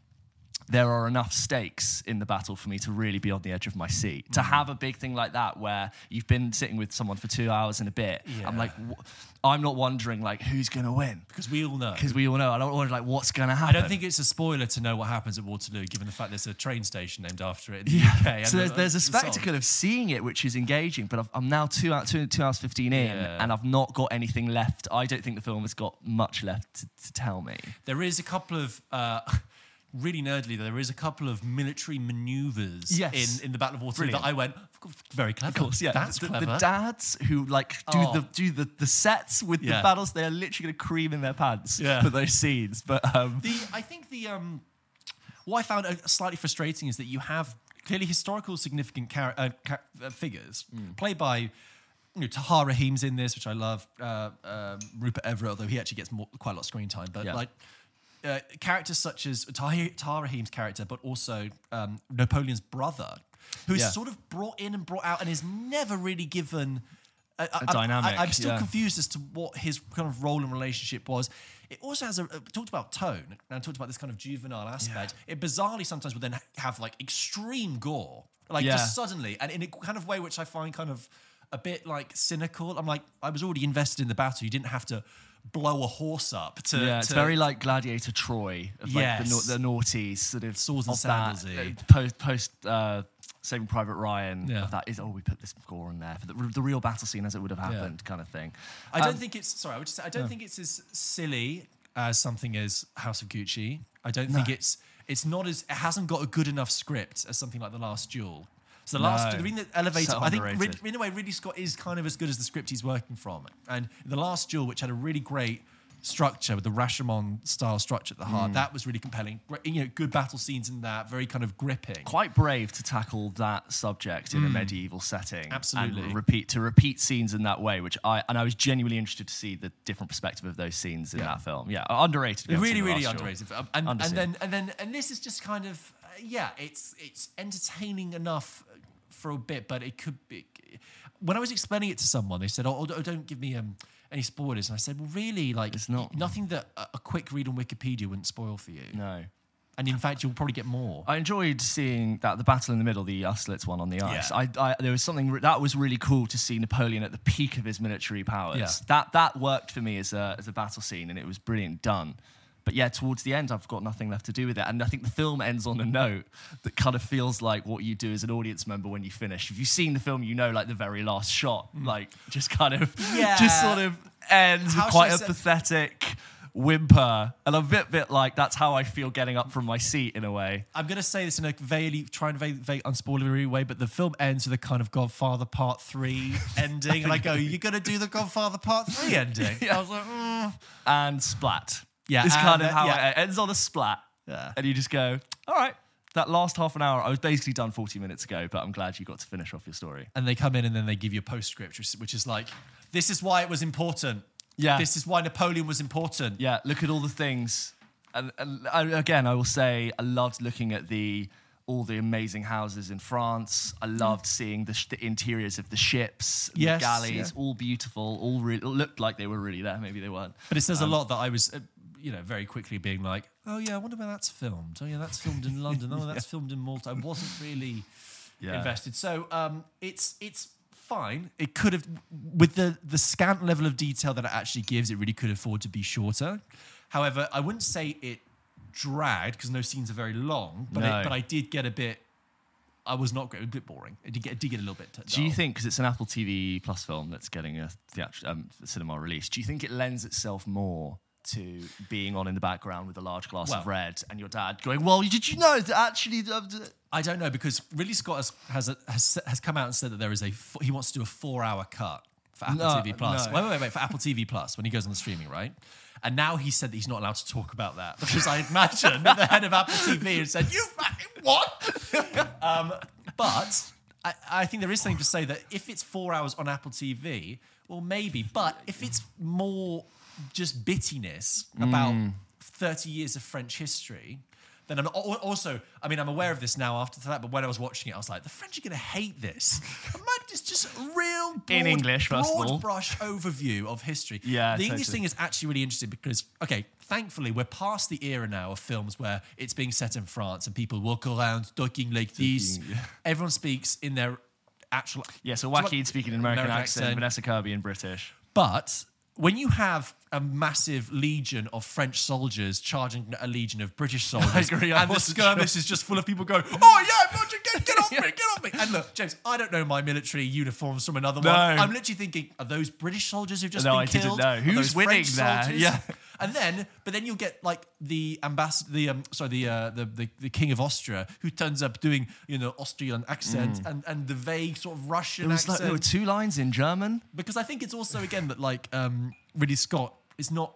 there are enough stakes in the battle for me to really be on the edge of my seat. To have a big thing like that where you've been sitting with someone for two hours and a bit, I'm like, I'm not wondering like who's going to win because we all know. because we all know. I don't wonder like what's going to happen. I don't think it's a spoiler to know what happens at Waterloo, given the fact there's a train station named after it in the UK. So there's, the- there's a the spectacle of seeing it, which is engaging, but I've, I'm now two, out, two, two hours 15 in, Yeah. and I've not got anything left. I don't think the film has got much left to, to tell me. There is a couple of uh, really nerdly. There is a couple of military maneuvers Yes. in, in the Battle of Waterloo Brilliant. that I went very clever. Of course, yeah. that's the, clever. the dads who like do Oh. the do the, the sets with the Yeah. battles, they are literally going to cream in their pants Yeah. for those scenes. But um, The I think the um, what I found uh, slightly frustrating is that you have clearly historical significant uh, uh, figures Mm. played by. You know, Tahar Rahim's in this, which I love. Uh, um Rupert Everett, although he actually gets more, quite a lot of screen time, but Yeah. like uh, characters such as Tahar character, but also um, Napoleon's brother, who's Yeah. sort of brought in and brought out and is never really given a, A dynamic, I, am still yeah. confused as to what his kind of role and relationship was. It also has a uh, talked about tone and talked about this kind of juvenile aspect. It bizarrely sometimes would then have like extreme gore, like Yeah. just suddenly, and in a kind of way which I find kind of a bit like cynical. I'm like, I was already invested in the battle. You didn't have to blow a horse up to. Yeah, it's to- very like Gladiator Troy, of like the, Yes. the naughties, sort of Swords and of sandals-y. uh, Post, post uh, Saving Private Ryan. Yeah. Of that is, oh, we put this score in there for the, the real battle scene as it would have happened, kind of thing. I don't Um, think it's sorry. I would just say I don't think it's as silly as something as House of Gucci. I don't think it's it's not as it hasn't got a good enough script as something like The Last Duel. So the last, No. the reason that elevator, So I think. Rid- in a way, Ridley Scott is kind of as good as the script he's working from. And the last duel, which had a really great structure with the Rashomon style structure at the heart, Mm. that was really compelling. You know, good battle scenes in that, very kind of gripping. quite brave to tackle that subject in a medieval setting. Mm. Absolutely. And repeat to repeat scenes in that way, which I and I was genuinely interested to see the different perspective of those scenes in Yeah. that film. Yeah, underrated. if you haven't really really underrated and, and then and then and this is just kind of uh, yeah it's it's entertaining enough for a bit but it could be when i was explaining it to someone they said oh, oh, don't give me um any spoilers and i said well really like It's not- nothing that a, a quick read on wikipedia wouldn't spoil for you No. and in fact you'll probably get more I enjoyed seeing that the battle in the middle, the Austerlitz one on the ice. Yeah. I, I there was something re- that was really cool to see Napoleon at the peak of his military powers. Yeah. That that worked for me as a as a battle scene, and it was brilliant done. But yeah, towards the end, I've got nothing left to do with it, and I think the film ends on a note that kind of feels like what you do as an audience member when you finish. If you've seen the film, you know, like the very last shot, like just kind of, Mm. Yeah. just sort of ends How with quite a say- pathetic whimper, and a bit bit like that's how I feel getting up from my seat in a way. I'm going to say this in a vaguely, try and vague, vague, unspoilery way, but the film ends with a kind of Godfather Part 3 ending. And I go, You're going to do the Godfather Part 3 ending? I was like, mm. and splat. Yeah, it's kind of how yeah. it ends on a splat. Yeah. and you just go, all right. That last half an hour, I was basically done 40 minutes ago, but I'm glad you got to finish off your story. and they come in and then they give you a postscript, which, which is like, this is why it was important. Yeah. This is why Napoleon was important. Yeah, look at all the things. And, and I- again, I will say, I loved looking at the all the amazing houses in France. I mm. loved seeing the, sh- the interiors of the ships, Yes, the galleys, yeah. all beautiful, all re- looked like they were really there. Maybe they weren't. But it says a um, lot that I was, you know, very quickly being like, oh yeah, I wonder where that's filmed. Oh yeah, that's filmed in London. Oh, that's filmed in Malta. I wasn't really Yeah. invested. So um, it's it's fine. It could have, with the the scant level of detail that it actually gives, it really could afford to be shorter. However, I wouldn't say it dragged because no scenes are very long. But No. it, but I did get a bit. I was not great. A bit boring. It did get, it did get a little bit. Do you think, because it's an Apple TV Plus film that's getting a theatr- um, cinema release, do you think it lends itself more to being on in the background with a large glass of red and your dad going, "Well, did you know that actually?" I don't know because Ridley Scott has has, a, has has come out and said that there is a he wants to do a four hour cut for Apple No, TV Plus. no. Wait, wait, wait, wait, for Apple TV Plus when he goes on the streaming, right? And now he said that he's not allowed to talk about that because I imagine that the head of Apple TV has said, "You fucking what?" um, but I, I think there is something to say that if it's four hours on Apple TV, well, maybe. But if it's more just bittiness about Mm. 30 years of French history, then I'm also, I mean, I'm aware of this now after that, but when I was watching it, I was like, the French are going to hate this. It's just real broad, In English, first of broad brush overview of history. Yeah, The English thing is actually really interesting because, okay, thankfully, we're past the era now of films where it's being set in France and people walk around talking like this. yeah. Everyone speaks in their actual. Yeah, so what- Joaquin speaking an American, American accent, accent. Vanessa Kirby in British. But when you have a massive legion of French soldiers charging a legion of British soldiers, agree, I and the skirmish is just full of people going, "Oh yeah, Roger, get, get off me, get off me!" And look, James, I don't know my military uniforms from another No. one. I'm literally thinking, are those British soldiers who've just No, been I didn't killed? know. Who's those winning French there? soldiers? Yeah. And then, but then you'll get like the ambassador, the um, sorry, the, uh, the the the king of Austria, who turns up doing you know Austrian accent and and the vague sort of Russian There was like there were two lines in German. because I think it's also again that like um, Ridley Scott is not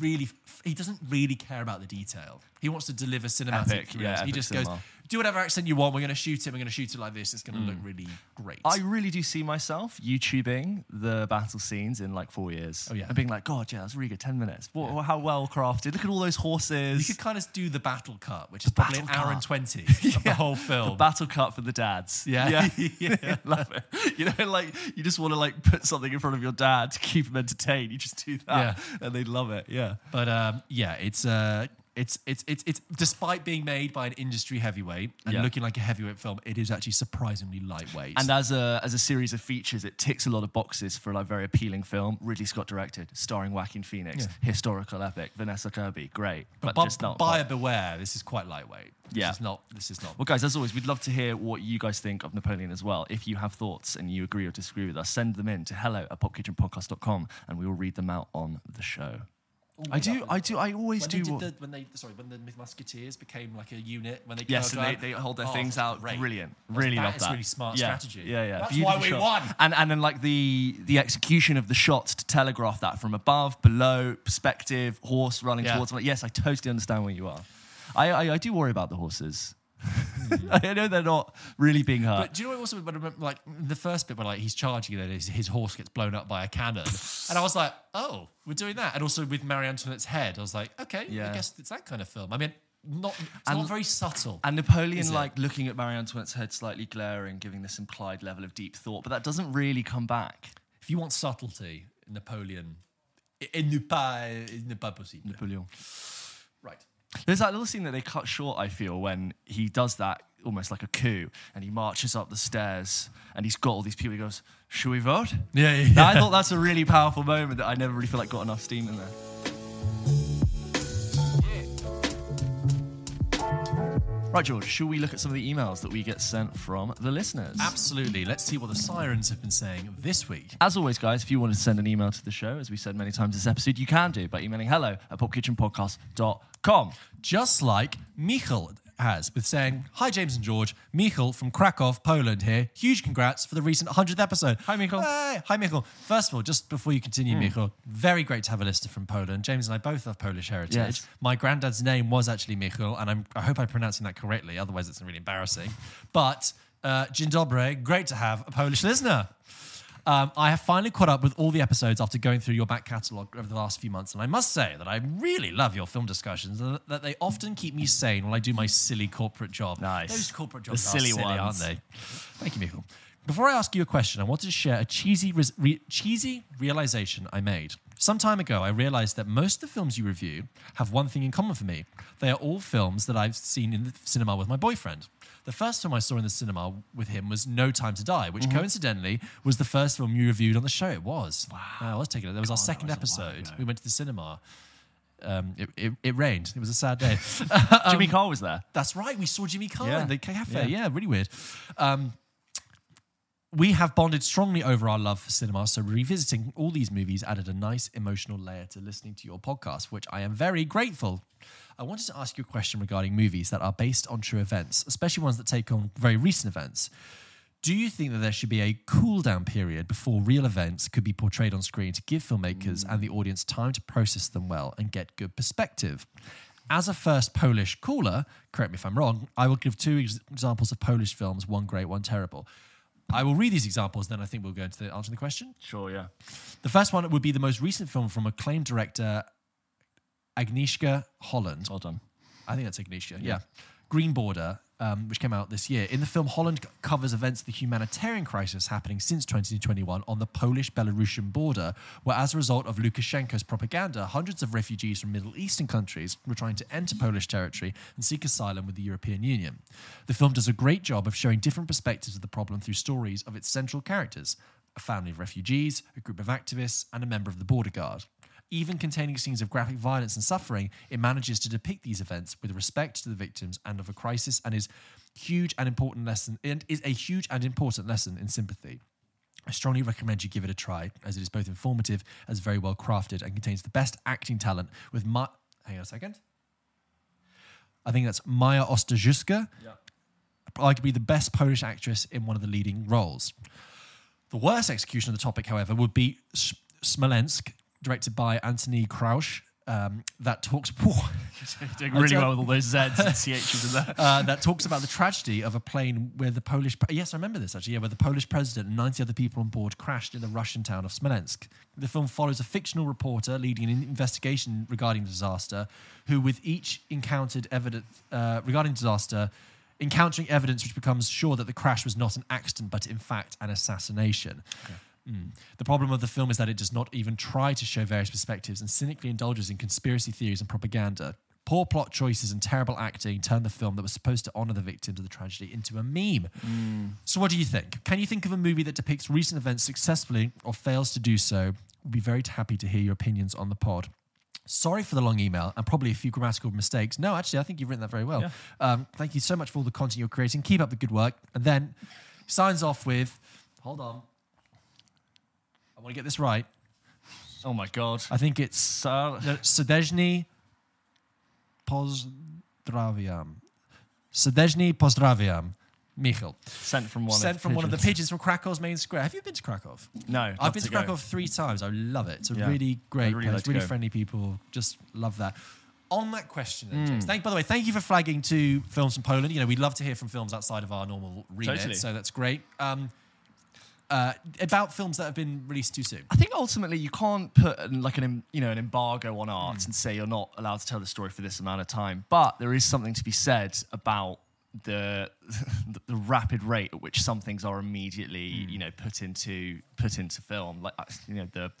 really he doesn't really care about the detail. He wants to deliver cinematic Epic, yeah, he just cinema. goes, do whatever accent you want. We're going to shoot it. We're going to shoot it like this. It's going to look really great. I really do see myself YouTubing the battle scenes in like four years. Oh, yeah. And being like, God, yeah, that's really good. 10 minutes. What, How well crafted. Look at all those horses. you could kind of do the battle cut, which is probably an battle hour and cut. twenty of the whole film. Battle cut for the dads. Yeah. Yeah. yeah. Love it. You know, like, you just want to like put something in front of your dad to keep him entertained. You just do that. And they love it. Yeah. But um, yeah, it's uh, it's it's it's it's despite being made by an industry heavyweight and Yeah. looking like a heavyweight film, it is actually surprisingly lightweight. And as a as a series of features, it ticks a lot of boxes for a like, very appealing film. Ridley Scott directed, starring Joaquin Phoenix, historical epic. Vanessa Kirby, great, but, but just not. buyer beware. This is quite lightweight. Yeah. This is not. This is not. Well, guys, as always, we'd love to hear what you guys think of Napoleon as well. If you have thoughts and you agree or disagree with us, send them in to hello at pulpkitchenpodcast.com and we will read them out on the show. I do, I do, I always when do. They did what- the, when they sorry when the Musketeers became like a unit when they Yes, and they, they hold their Oh, things out. great. Brilliant. Really love that is that. really smart yeah. strategy. Yeah, yeah. That's Beautiful why we shot. won. And and then like the the execution of the shots to telegraph that from above, below, perspective, horse running Yeah. towards. Like, yes, I totally understand where you are. I I, I do worry about the horses. I know they're not really being hurt. But do you know what also when I remember, like the first bit where like he's charging and his, his horse gets blown up by a cannon, and I was like, oh, we're doing that. And also with Marie Antoinette's head, I was like, okay, Yeah. I guess it's that kind of film. I mean, not it's And- not very subtle. And Napoleon, Is it? like looking at Marie Antoinette's head slightly glaring, giving this implied level of deep thought, but that doesn't really come back. if you want subtlety, Napoleon, it, n'est pas, n'est pas possible. Napoleon. There's that little scene that they cut short, I feel, when he does that almost like a coup and he marches up the stairs and he's got all these people. He goes, Should we vote? Yeah, yeah. Now, I thought that's a really powerful moment that I never really feel like got enough steam in there. Right, George, should we look at some of the emails that we get sent from the listeners? Absolutely. Let's see what the sirens have been saying this week. As always, guys, if you want to send an email to the show, as we said many times this episode, you can do by emailing hello at pulpkitchenpodcast.com. Just like Michal has, with saying, Hi, James and George. Michal from Krakow, Poland here. Huge congrats for the recent 100th episode. Hi, Michal. Hey. Hi, Michal. First of all, just before you continue, Hmm. Michal, very great to have a listener from Poland. James and I both have Polish heritage. Yes. My granddad's name was actually Michal, and I'm, I hope I'm pronouncing that correctly, otherwise, it's really embarrassing. But, uh, Dzień dobry, great to have a Polish listener. Um, I have finally caught up with all the episodes after going through your back catalogue over the last few months, and I must say that I really love your film discussions. and That they often keep me sane while I do my silly corporate job. Nice. Those corporate jobs are silly silly, ones. aren't they? Thank you, Michael. Before I ask you a question, I wanted to share a cheesy, res- re- cheesy realization I made. Some time ago, I realized that most of the films you review have one thing in common for me. They are all films that I've seen in the cinema with my boyfriend. The first film I saw in the cinema with him was No Time to Die, which Mm-hmm. coincidentally was the first film you reviewed on the show. It was. Wow. I was taking it. That was our God, that second was episode. We went to the cinema. Um, it, it, it rained. It was a sad day. Jimmy Carr was there. That's right. We saw Jimmy Carr Yeah. in the cafe. Yeah. Yeah, really weird. Um, we have bonded strongly over our love for cinema, so revisiting all these movies added a nice emotional layer to listening to your podcast, which I am very grateful. I wanted to ask you a question regarding movies that are based on true events, especially ones that take on very recent events. Do you think that there should be a cool down period before real events could be portrayed on screen to give filmmakers and the audience time to process them well and get good perspective? As a first Polish caller, correct me if I'm wrong, I will give two ex- examples of Polish films, one great, one terrible. I will read these examples, then I think we'll go into the answer the question. Sure, yeah. The first one would be the most recent film from acclaimed director Agnieszka Holland. Well done. I think that's Ignitia. Yeah. Green Border, um, which came out this year. In the film, Holland covers events of the humanitarian crisis happening since 2021 on the Polish Belarusian border, where, as a result of Lukashenko's propaganda, hundreds of refugees from Middle Eastern countries were trying to enter Polish territory and seek asylum with the European Union. The film does a great job of showing different perspectives of the problem through stories of its central characters a family of refugees, a group of activists, and a member of the border guard. Even containing scenes of graphic violence and suffering, it manages to depict these events with respect to the victims and of a crisis and is huge and important lesson and is a huge and important lesson in sympathy. I strongly recommend you give it a try, as it is both informative as very well crafted and contains the best acting talent with Ma- hang on a second. I think that's Maya Osterjuska, arguably the best Polish actress in one of the leading roles. The worst execution of the topic, however, would be Smolensk, directed by Anthony Krausch. Um, that talks Doing really well with all those Zs and CHs in there. uh, that talks about the tragedy of a plane where the Polish yes I remember this actually yeah where the Polish president and 90 other people on board crashed in the Russian town of Smolensk. The film follows a fictional reporter leading an investigation regarding the disaster, who with each encountered evidence uh, regarding disaster. Encountering evidence which becomes sure that the crash was not an accident, but in fact an assassination. Mm. The problem of the film is that it does not even try to show various perspectives and cynically indulges in conspiracy theories and propaganda. Poor plot choices and terrible acting turned the film that was supposed to honor the victims of the tragedy into a meme. So, what do you think? Can you think of a movie that depicts recent events successfully or fails to do so? We'd be very happy to hear your opinions on the pod. Sorry for the long email and probably a few grammatical mistakes. No, actually, I think you've written that very well. Yeah. Um, thank you so much for all the content you're creating. Keep up the good work. And then signs off with, hold on. Want to get this right. Oh my god. I think it's Sadezhny Pozdraviam. Sadezhny Pozdraviam. Michal. sent from one. Sent of from one of the pigeons. pigeons from Krakow's main square. Have you been to Krakow? No, I've been to to go. Krakow three times. I love it. It's a Yeah. really great really place, like really go. friendly people. Just love that. On that question, then, Hmm. James, thank, by the way, thank you for flagging to films from Poland. You know, we'd love to hear from films outside of our normal remit, Totally. so that's great. Um, uh, about films that have been released too soon. I think ultimately you can't put an, like an you know an embargo on art Hmm. and say you're not allowed to tell the story for this amount of time. But there is something to be said about the the rapid rate at which some things are immediately Hmm. you know put into put into film. Like you know the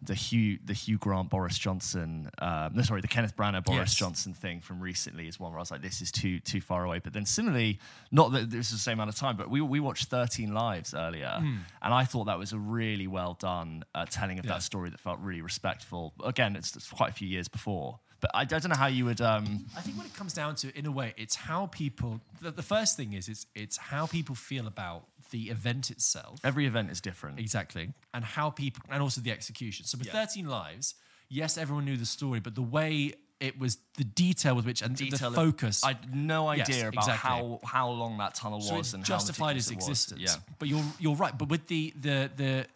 the Hugh the Hugh Grant Boris Johnson um, no sorry the Kenneth Branagh Boris Yes. Johnson thing from recently is one where I was like this is too too far away. But then similarly, not that this is the same amount of time, but we we watched Thirteen Lives earlier, and I thought that was a really well done uh, telling of Yeah. that story that felt really respectful. Again, it's, it's quite a few years before, but I, I don't know how you would. Um, I think when it comes down to, in a way, it's how people. The, the first thing is, it's it's how people feel about the event itself. every event is different. Exactly. And how people, and also the execution. So with Yeah. 13 Lives, yes, everyone knew the story, but the way it was, the detail with which, and Detail the focus. I had no Yes, idea about exactly. how how long that tunnel was and justified how its meticulous it was. existence. Yeah. But you're you're right. But with the the the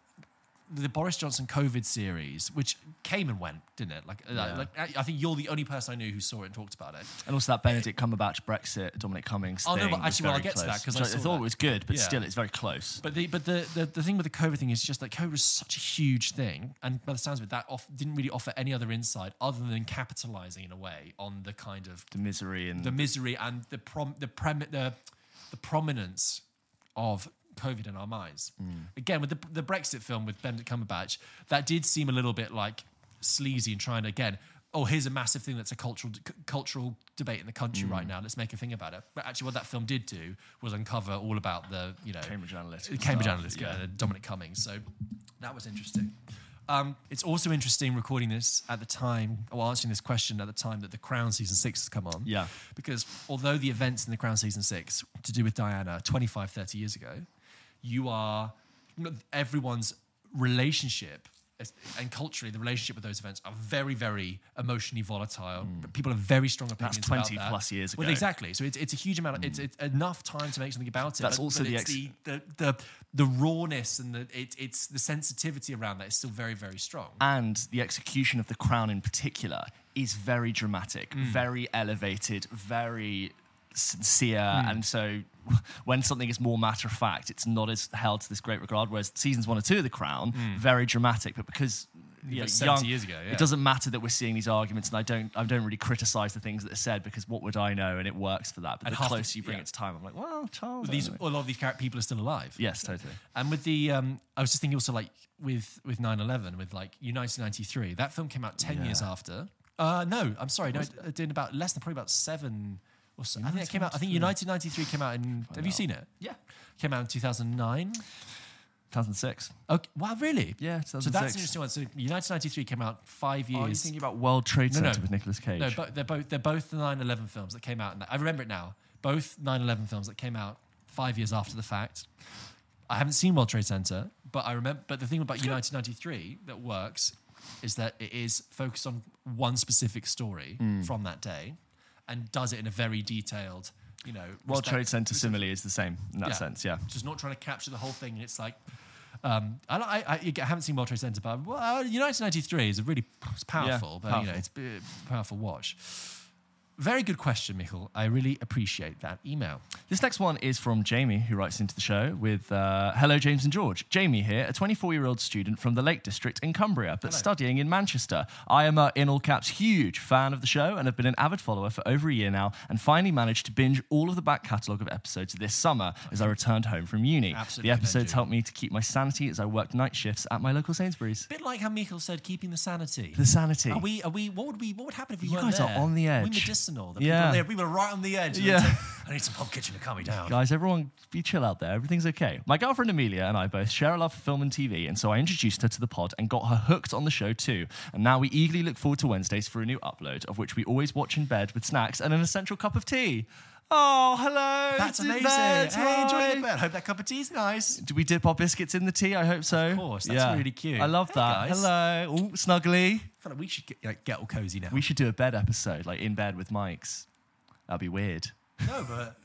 the Boris Johnson COVID series, which came and went, didn't it? Like, uh, Yeah. like I I think you're the only person I knew who saw it and talked about it. And also that Benedict Cumberbatch Brexit, Dominic Cummings Oh, no, but actually, well, very get to that, close. 'cause I saw thought that. it was good, but Yeah. still, it's very close. But the but the, the the thing with the COVID thing is just that COVID was such a huge thing, and by the sounds of it, that off, didn't really offer any other insight other than capitalizing in a way on the kind of the misery and the misery and the prom the prem the the prominence of COVID in our minds. Again, with the the Brexit film with Benedict Cumberbatch, that did seem a little bit like sleazy and trying to again. Oh, here's a massive thing that's a cultural c- cultural debate in the country right now. Let's make a thing about it. But actually, what that film did do was uncover all about the you know Cambridge Analytica Cambridge Analytica, yeah. uh, Dominic Cummings. So that was interesting. Um, it's also interesting recording this at the time, or answering this question at the time that The Crown season six has come on. Yeah. Because although the events in The Crown season six to do with Diana 25, 30 years ago, you are everyone's relationship and culturally the relationship with those events are very, very emotionally volatile. People have very strong opinions. That's about 20 that. plus years Well, ago. exactly. So it's, it's a huge amount. Of, it's, it's enough time to make something about it. That's but- also but the ex- the, the the the rawness and the it, it's the sensitivity around that is still very very strong. and the execution of the crown in particular is very dramatic, Mm. very elevated, very sincere. Mm. And so when something is more matter of fact, it's not as held to this great regard. Whereas seasons one and two of The Crown, very dramatic, but because you know, 70 young, years ago, yeah. it doesn't matter that we're seeing these arguments, and I don't, I don't really criticize the things that are said because what would I know? And it works for that. But And the half the- closer you bring yeah. it to time, I'm like, well, Charles. These a lot of these people are still alive. yes, totally. And with the, um, I was just thinking also like with with 9/11, with like United 93, that film came out 10 years after. Uh, no, I'm sorry, no, it, it did about less than probably about seven or so. I think it came out. I think United 93 came out in. Have you seen it? Yeah. Came out in 2009. 2006. Okay, wow, really? Yeah, 2006. So that's an interesting one. So United 93 came out five years. Oh, you thinking about World Trade No, no. Center with Nicolas Cage? No, but they're both they're both the 9/11 films that came out. I remember it now. Both 9/11 films that came out five years after the fact. I haven't seen World Trade Center, but I remember. But the thing about United 93 that works is that it is focused on one specific story Hmm. from that day, and does it in a very detailed, you know. World Trade Center similarly is the same in that Yeah. sense, yeah. Just not trying to capture the whole thing. And it's like, um, I, I, I, I haven't seen World Trade Center, but well, uh, United 93 is a really powerful, but you know, it's a powerful watch. Very good question, Michael. I really appreciate that email. This next one is from Jamie, who writes into the show with uh, Hello, James and George. Jamie here, a 24 year old student from the Lake District in Cumbria, but studying in Manchester. I am a, in all caps, huge fan of the show and have been an avid follower for over a year now and finally managed to binge all of the back catalogue of episodes this summer as I returned home from uni. Absolutely the episodes helped me to keep my sanity as I worked night shifts at my local Sainsbury's. bit like how Michael said, keeping the sanity. The sanity. Are we? Are we? What would we? What would happen if we You weren't guys are on the edge. Medicinal. The Yeah. People, there- we were right on the edge. Yeah. they'd I need some Pulp Kitchen to calm me down. Guys, everyone be chill out there. Everything's okay. My girlfriend Amelia and I both share a love for film and TV, and so I introduced her to the pod and got her hooked on the show too. And now we eagerly look forward to Wednesdays for a new upload, of which we always watch in bed with snacks and an essential cup of tea. Oh, hello. That's amazing. bed. Hey, enjoy your bed. Hope that cup of tea's nice. Do we dip our biscuits in the tea? I hope so. Of course, that's really cute. I love Hey, that. guys. Hello. Ooh, snuggly. I feel like we should get, like, get all cozy now. We should do a bed episode, like in bed with mics. That'd be weird. no, but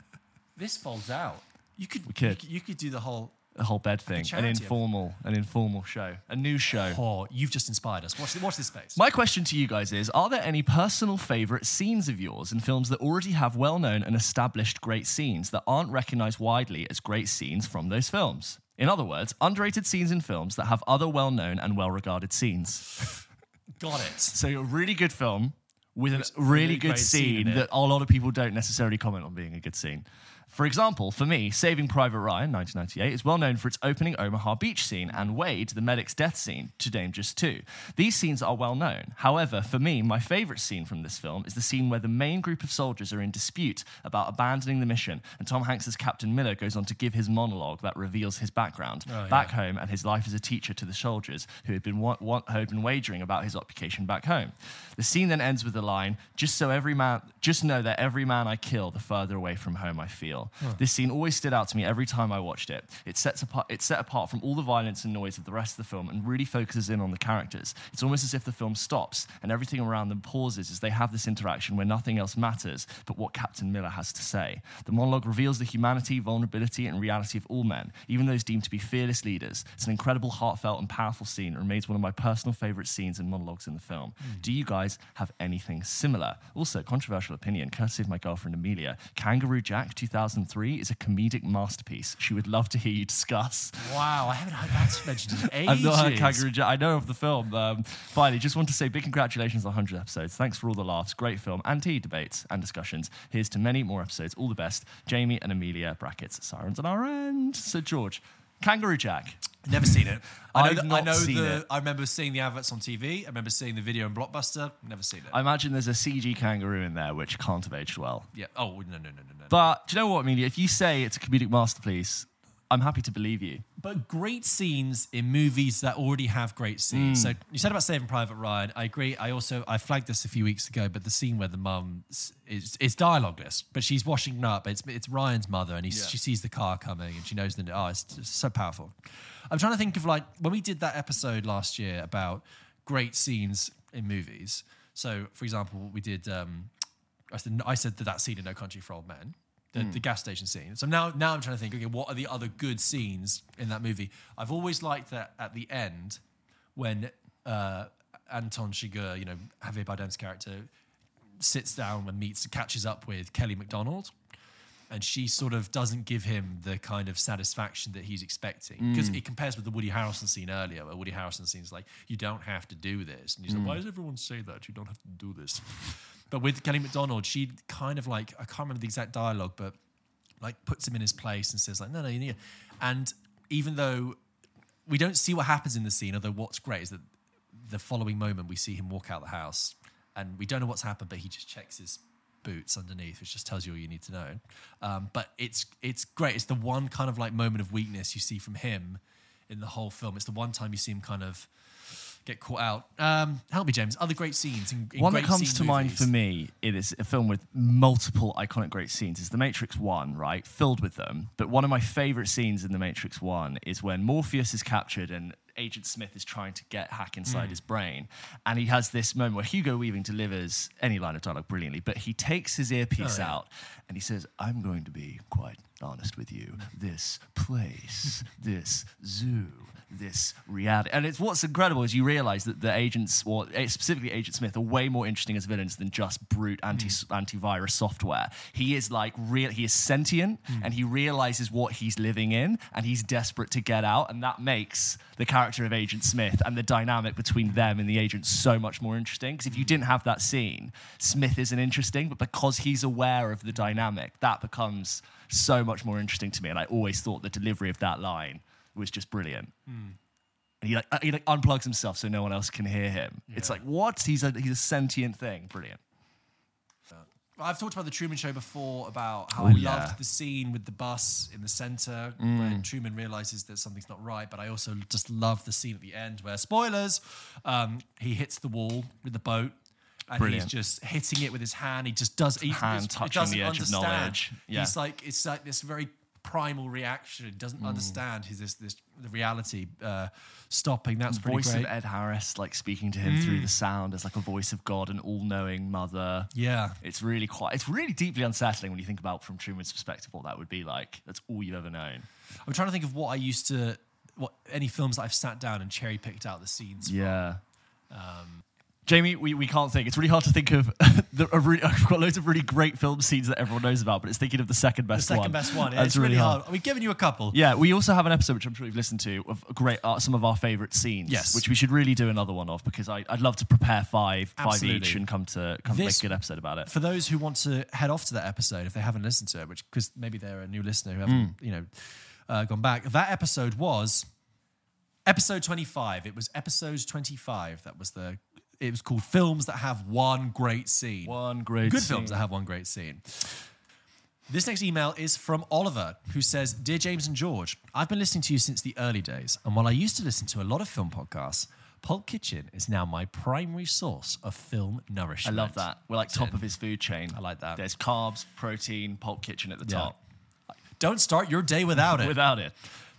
this folds out. You could, We could. You could, you could do the whole. A whole bed thing. An informal, an informal show. A new show. Oh, you've just inspired us. Watch, watch this space. My question to you guys is Are there any personal favourite scenes of yours in films that already have well known and established great scenes that aren't recognised widely as great scenes from those films? In other words, underrated scenes in films that have other well known and well regarded scenes. Got it. So, a really good film with a really really good scene scene that a lot of people don't necessarily comment on being a good scene. For example, for me, Saving Private Ryan, 1998, is well known for its opening Omaha Beach scene and Wade, the medic's death scene, to just two. These scenes are well known. However, for me, my favourite scene from this film is the scene where the main group of soldiers are in dispute about abandoning the mission, and Tom Hanks' Captain Miller goes on to give his monologue that reveals his background. Oh, back yeah. home and his life as a teacher to the soldiers who had been wa- wa- who had been wagering about his occupation back home. The scene then ends with the line, "Just so every man, just know that every man I kill, the further away from home I feel." This scene always stood out to me every time I watched it. It sets apart, it's set apart from all the violence and noise of the rest of the film and really focuses in on the characters. It's almost as if the film stops and everything around them pauses as they have this interaction where nothing else matters but what Captain Miller has to say. The monologue reveals the humanity, vulnerability, and reality of all men, even those deemed to be fearless leaders. It's an incredible, heartfelt, and powerful scene. It remains one of my personal favorite scenes and monologues in the film. Hmm. Do you guys have anything similar? Also, controversial opinion, courtesy of my girlfriend Amelia. Kangaroo Jack 2003 is a comedic masterpiece. She would love to hear you discuss. Wow, I haven't heard that mentioned in ages. I've not heard Kangaroo Jack. I know of the film. Um, finally, just want to say big congratulations on 100 episodes. Thanks for all the laughs, great film, and tea debates and discussions. Here's to many more episodes. All the best. Jamie and Amelia, brackets, sirens on our end. So, George, Kangaroo Jack. Never seen it. I know, I've that, I know seen the. it. I remember seeing the adverts on TV. I remember seeing the video in Blockbuster. Never seen it. I imagine there's a CG kangaroo in there which can't have aged well. yeah. Oh no no no no no. But do you know what, Amelia? If you say it's a comedic masterpiece, I'm happy to believe you. But great scenes in movies that already have great scenes. Hmm. So you said about Saving Private Ryan. I agree. I also I flagged this a few weeks ago, but the scene where the mum is it's dialogueless, but she's washing up. It's it's Ryan's mother, and he's, Yeah. she sees the car coming, and she knows that. Oh, it's so powerful. I'm trying to think of like when we did that episode last year about great scenes in movies. So, for example, we did. Um, I said, I said that that scene in No Country for Old Men, the, Hmm. the gas station scene. So now, now I'm trying to think. Okay, what are the other good scenes in that movie? I've always liked that at the end when uh, Anton Chigurh, you know, Javier Bardem's character, sits down and meets, catches up with Kelly Macdonald. And she sort of doesn't give him the kind of satisfaction that he's expecting because it compares with the Woody Harrelson scene earlier, where Woody Harrelson scene's like, "You don't have to do this," and he's like, "Why does everyone say that? You don't have to do this." But with Kelly Macdonald, she kind of like I can't remember the exact dialogue, but like puts him in his place and says like, "No, no, you need." It. And even though we don't see what happens in the scene, although what's great is that the following moment we see him walk out the house, and we don't know what's happened, but he just checks his boots underneath, which just tells you all you need to know. Um, but it's it's great. It's the one kind of like moment of weakness you see from him in the whole film. It's the one time you see him kind of get caught out. Um, help me, James. Other great scenes. In, in One that comes to mind for me, it is a film with multiple iconic great scenes. Is The Matrix One, right? Filled with them. But one of my favorite scenes in The Matrix One is when Morpheus is captured and Agent Smith is trying to get hack inside his brain. And he has this moment where Hugo Weaving delivers any line of dialogue brilliantly, but he takes his earpiece Oh, yeah. out and he says, I'm going to be quite honest with you. This place, this zoo, this reality. And it's what's incredible is you realize that the agents, or specifically Agent Smith, are way more interesting as villains than just brute anti hmm. antivirus software. He is like real. He is sentient, hmm. and he realizes what he's living in, and he's desperate to get out, and that makes the character of Agent Smith and the dynamic between them and the agents so much more interesting. Because if you hmm. didn't have that scene, Smith isn't interesting, but because he's aware of the dynamic, that becomes so much more interesting to me. And I always thought the delivery of that line was just brilliant. And he like uh, he like unplugs himself so no one else can hear him. It's like what? He's a he's a sentient thing. Brilliant. I've talked about the Truman Show before about how Oh, I yeah. loved the scene with the bus in the center Mm. when Truman realizes that something's not right. But I also just love the scene at the end where spoilers, um, he hits the wall with the boat. And Brilliant. he's just hitting it with his hand. He just does. He, Hand he touching doesn't the edge of understand. knowledge. Yeah. He's like it's like this very primal reaction. Doesn't Mm. understand his this this the reality uh, stopping. That's voice great. of Ed Harris, like speaking to him through the sound as like a voice of God, an all-knowing mother. yeah, It's really quite. It's really deeply unsettling when you think about from Truman's perspective what that would be like. That's all you've ever known. I'm trying to think of what I used to, what any films that I've sat down and cherry picked out the scenes. from. Yeah. Jamie, we, we can't think. It's really hard to think of. the, really, I've got loads of really great film scenes that everyone knows about, but it's thinking of the second best The second one. best one. Yeah, That's it's really hard. We've given you a couple. Yeah, we also have an episode which I'm sure you've listened to of great uh, some of our favorite scenes. Yes. which we should really do another one of because I, I'd love to prepare five five Absolutely. each and come to come to make a good episode about it. For those who want to head off to that episode, if they haven't listened to it, which because maybe they're a new listener who haven't, you know, uh, gone back. That episode was episode 25. It was episode 25. That was the. It was called films that have one great scene. One great good scene. films that have one great scene. This next email is from Oliver, who says, Dear James and George, I've been listening to you since the early days, and while I used to listen to a lot of film podcasts, Pulp Kitchen is now my primary source of film nourishment. I love that. We're like top of his food chain. I like that. There's carbs, protein, pulp kitchen at the Yeah. top. Don't start your day without it. Without it.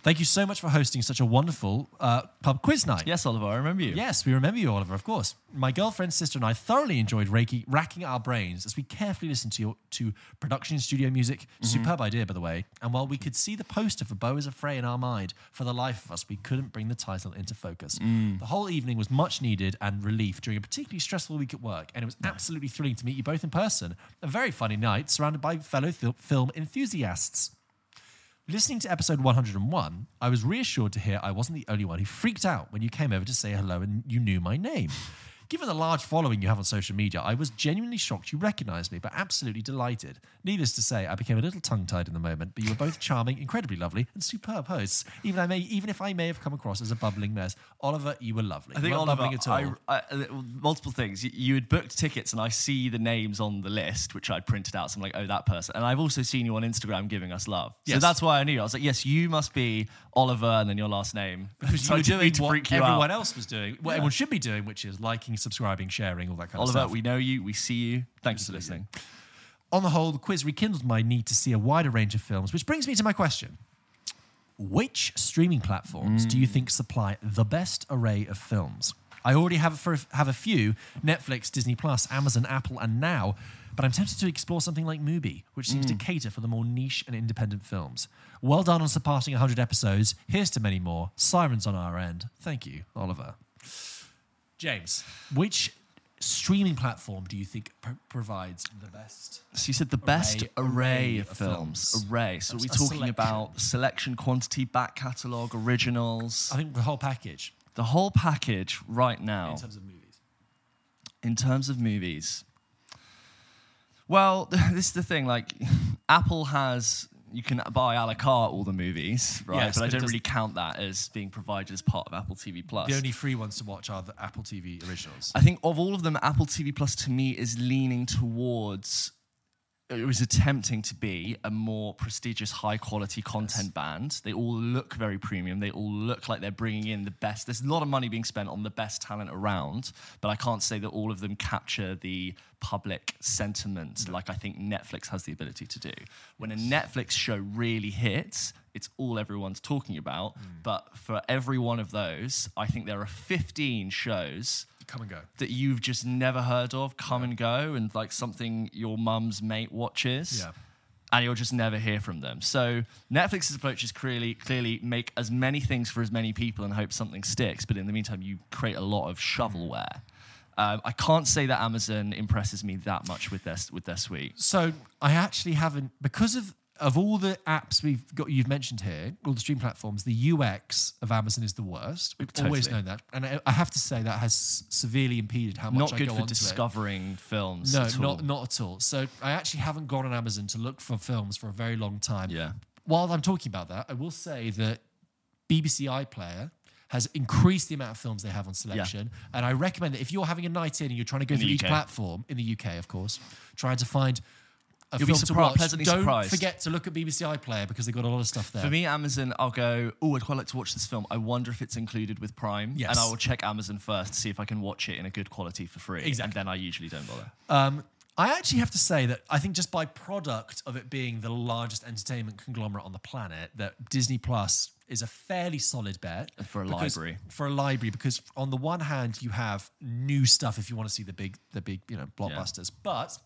Thank you so much for hosting such a wonderful uh, pub quiz night. Yes, Oliver, I remember you. Yes, we remember you, Oliver, of course. My girlfriend's sister, and I thoroughly enjoyed Reiki, racking our brains as we carefully listened to, your, to production studio music. Mm-hmm. Superb idea, by the way. And while we could see the poster for Beau is Afraid in our mind, for the life of us, we couldn't bring the title into focus. Mm. The whole evening was much needed and relief during a particularly stressful week at work, and it was absolutely thrilling to meet you both in person. A very funny night surrounded by fellow fil- film enthusiasts. Listening to episode 101, I was reassured to hear I wasn't the only one who freaked out when you came over to say hello and you knew my name. Given the large following you have on social media, I was genuinely shocked you recognized me, but absolutely delighted. Needless to say, I became a little tongue tied in the moment, but you were both charming, incredibly lovely, and superb hosts. Even I may, even if I may have come across as a bubbling mess, Oliver, you were lovely. I think Not Oliver, at all. I, I, multiple things. You, you had booked tickets, and I see the names on the list, which I'd printed out. So I'm like, oh, that person. And I've also seen you on Instagram giving us love. So that's why I knew. I was like, yes, you must be Oliver, and then your last name. because So you were doing what everyone out. else was doing, what Yeah. everyone should be doing, which is liking, subscribing, sharing, all that kind of stuff. Oliver, we know you. We see you. Thanks for listening. On the whole, the quiz rekindled my need to see a wider range of films, which brings me to my question. Which streaming platforms do you mm. think supply the best array of films? I already have for, have a few Netflix, Disney Plus, Amazon, Apple, and now, but I'm tempted to explore something like Mubi, which seems to mm. cater for the more niche and independent films. Well done on surpassing 100 episodes. Here's to many more. Sirens on our end. Thank you, Oliver. James, which streaming platform do you think pr- provides the best? So you said the best Array- array, of films. films. Array. So are we talking selection. about selection, quantity, back catalogue, originals? I think the whole package the whole package right now. in terms of movies. in terms of movies well this is the thing like apple has you can buy a la carte all the movies right Yes, but i don't really count that as being provided as part of apple tv plus The only free ones to watch are the Apple TV originals. i think of all of them apple tv plus to me is leaning towards it was attempting to be a more prestigious, high quality content band. They all look very premium. They all look like they're bringing in the best. There's a lot of money being spent on the best talent around, but I can't say that all of them capture the public sentiment like I think Netflix has the ability to do. When a Netflix show really hits, it's all everyone's talking about. Mm. But for every one of those, I think there are 15 shows Come and go. that you've just never heard of come and go and like something your mum's mate watches Yeah. and you'll just never hear from them. So Netflix's approach is clearly clearly make as many things for as many people and hope something sticks. But in the meantime, you create a lot of shovelware. Um, I can't say that Amazon impresses me that much with their with their suite. So I actually haven't because of of all the apps we've got you've mentioned here, all the stream platforms, the UX of Amazon is the worst. We've always known that, and I, I have to say that has severely impeded how much Not I good go for onto it. discovering films. No, at all. not not at all. So I actually haven't gone on Amazon to look for films for a very long time. Yeah. While I'm talking about that, I will say that BBC iPlayer has increased the amount of films they have on selection, and I recommend that if you're having a night in and you're trying to go In through each platform in the UK, of course, trying to find a You'll be film to watch, pleasantly don't surprised. forget to look at BBC iPlayer because they've got a lot of stuff there. For me, Amazon, I'll go, oh, I'd quite like to watch this film. I wonder if it's included with Prime. Yes. And I will check Amazon first to see if I can watch it in a good quality for free. Exactly. And then I usually don't bother. Um, I actually have to say that I think just by product of it being the largest entertainment conglomerate on the planet, that Disney Plus is a fairly solid bet For a because- library. For a library, because on the one hand you have new stuff if you want to see the big, the big, you know, blockbusters, but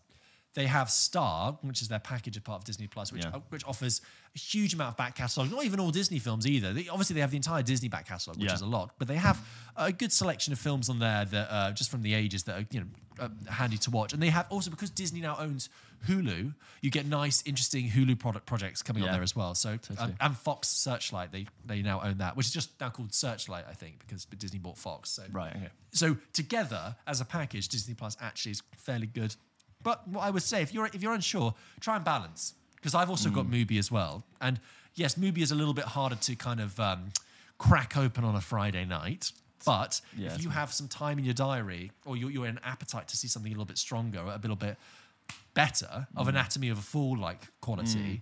they have Star, which is their package of part of Disney Plus, which Yeah. uh, which offers a huge amount of back catalogue. Not even all Disney films either. They, obviously, they have the entire Disney back catalogue, which Yeah. is a lot, but they have a good selection of films on there that uh, just from the ages that are you know uh, handy to watch. And they have also because Disney now owns Hulu, you get nice, interesting Hulu product projects coming on there as well. So um, and Fox Searchlight, they they now own that, which is just now called Searchlight, I think, because Disney bought Fox. So Right, okay. so together as a package, Disney Plus actually is fairly good. But what I would say, if you're if you're unsure, try and balance because I've also Mm. got Mubi as well. And yes, Mubi is a little bit harder to kind of um, crack open on a Friday night. But Yeah, if you have some time in your diary, or you're, you're in appetite to see something a little bit stronger, a little bit better of Mm. Anatomy of a Fall like quality,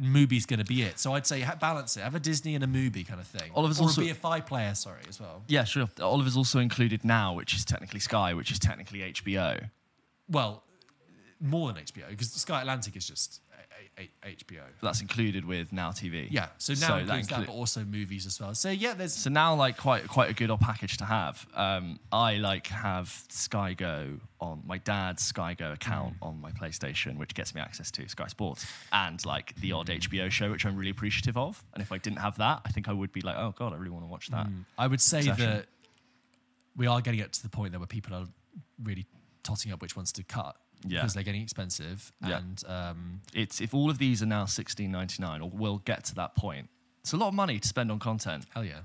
Mubi's going to be it. So I'd say balance it. Have a Disney and a Mubi kind of thing. Oliver's or also- a BFI player, sorry, as well. Yeah, sure. Oliver's also included now, which is technically Sky, which is technically HBO. well, more than HBO because Sky Atlantic is just a, a, a- HBO. That's included with Now TV. Yeah, so now that includes that, inclu- but also movies as well. So yeah, there's So now, like, quite quite a good old package to have. Um, I like have Sky Go on my dad's Sky Go account Mm. on my PlayStation, which gets me access to Sky Sports and like the odd HBO show, which I'm really appreciative of. And if I didn't have that, I think I would be like, oh god, I really want to watch that. I would say Session. that we are getting it to the point there where people are really totting up which ones to cut Yeah. because they're getting expensive Yeah. and um, It's if all of these are now 16.99, or we'll get to that point. It's a lot of money to spend on content. hell yeah.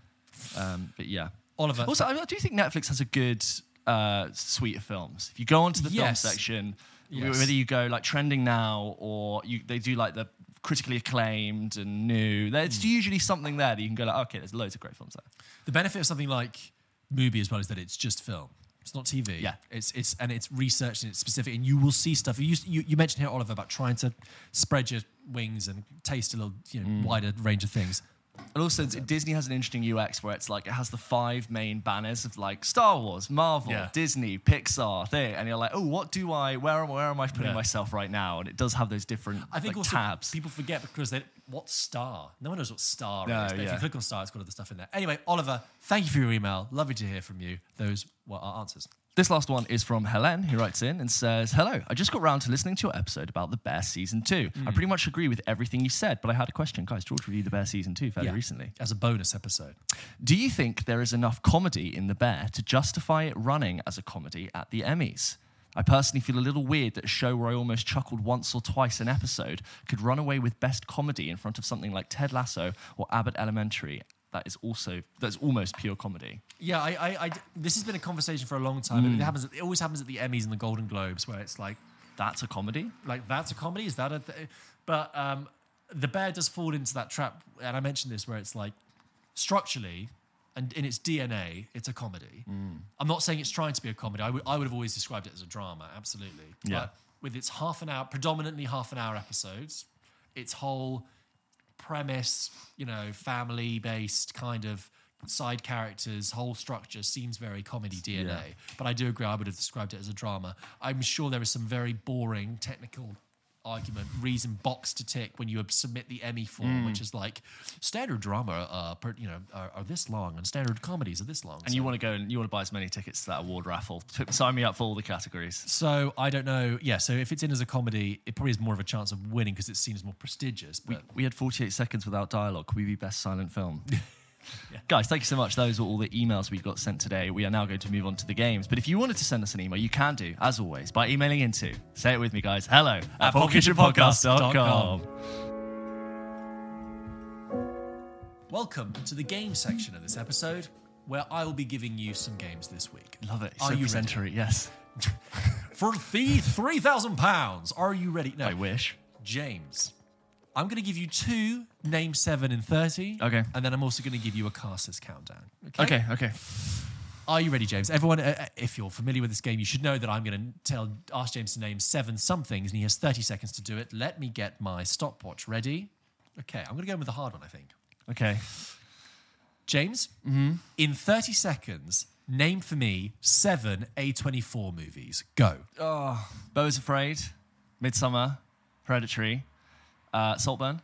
Um, but yeah. Oliver, Also, I do think Netflix has a good uh, suite of films. If you go onto the Yes. film section, Yes. whether you go like trending now or you, they do like the critically acclaimed and new, there's Hmm. usually something there that you can go like, okay, there's loads of great films there. the benefit of something like Mubi as well is that it's just film. It's not TV. Yeah. It's it's and it's researched and it's specific, and you will see stuff. You you, you mentioned here, Oliver, about trying to spread your wings and taste a little you know, mm. wider range of things. And also, Disney has an interesting UX where it's like it has the five main banners of like Star Wars, Marvel, Yeah. Disney, Pixar, thing, and you're like, oh, what do I? Where am where am I putting Yeah. myself right now? And it does have those different I think like, tabs. people forget because they what star? No one knows what star No, is. But if you click on star, it's got all the stuff in there. Anyway, Oliver, thank you for your email. Lovely to hear from you. Those were our answers. This last one is from Helen, who writes in and says, Hello, I just got round to listening to your episode about The Bear Season 2. Mm. I pretty much agree with everything you said, but I had a question. Guys, George reviewed The Bear Season 2 fairly Yeah. recently. As a bonus episode. Do you think there is enough comedy in The Bear to justify it running as a comedy at the Emmys? I personally feel a little weird that a show where I almost chuckled once or twice an episode could run away with best comedy in front of something like Ted Lasso or Abbott Elementary. That is also that's almost pure comedy. Yeah, I, I, I- this has been a conversation for a long time. and It happens. It always happens at the Emmys and the Golden Globes, where it's like, That's a comedy. like that's a comedy. Is that a? Th-? But um, the bear does fall into that trap, and I mentioned this, where it's like structurally and in its DNA, it's a comedy. I'm not saying it's trying to be a comedy. I would I would have always described it as a drama, absolutely. Yeah. But with its half an hour, predominantly half an hour episodes, its whole premise, you know, family based kind of side characters, whole structure seems very comedy DNA. Yeah. But I do agree, I would have described it as a drama. I'm sure there is some very boring technical argument, reason box to tick when you submit the Emmy form, Mm. which is like standard drama, uh, per, you know, are, are this long, and standard comedies are this long. And you want to go and you want to buy as many tickets to that award raffle. Sign me up for all the categories. So I don't know. Yeah. So if it's in as a comedy, it probably has more of a chance of winning because it seems more prestigious. We, we had 48 seconds without dialogue. Could we be best silent film? Guys, thank you so much. Those were all the emails we got sent today. We are now going to move on to the games. But if you wanted to send us an email, you can do, as always, by emailing into, say it with me, guys, hello at pulpkitchenpodcast.com. welcome to the game section of this episode, where I will be giving you some games this week. Love it. Are so you ready? yes. For the three thousand pounds, are you ready? No, I wish. James. I'm going to give you two name seven in thirty. Okay. And then I'm also going to give you a casters countdown. Okay, okay. Are you ready, James? Everyone, uh, uh, if you're familiar with this game, you should know that I'm going to tell ask James to name seven somethings, and he has 30 seconds to do it. Let me get my stopwatch ready. Okay, I'm going to go in with the hard one. I think. Okay. James, Mm-hmm. in 30 seconds, name for me seven A24 movies. Go. Oh, Beau is Afraid, Midsommar, Hereditary, uh, Saltburn.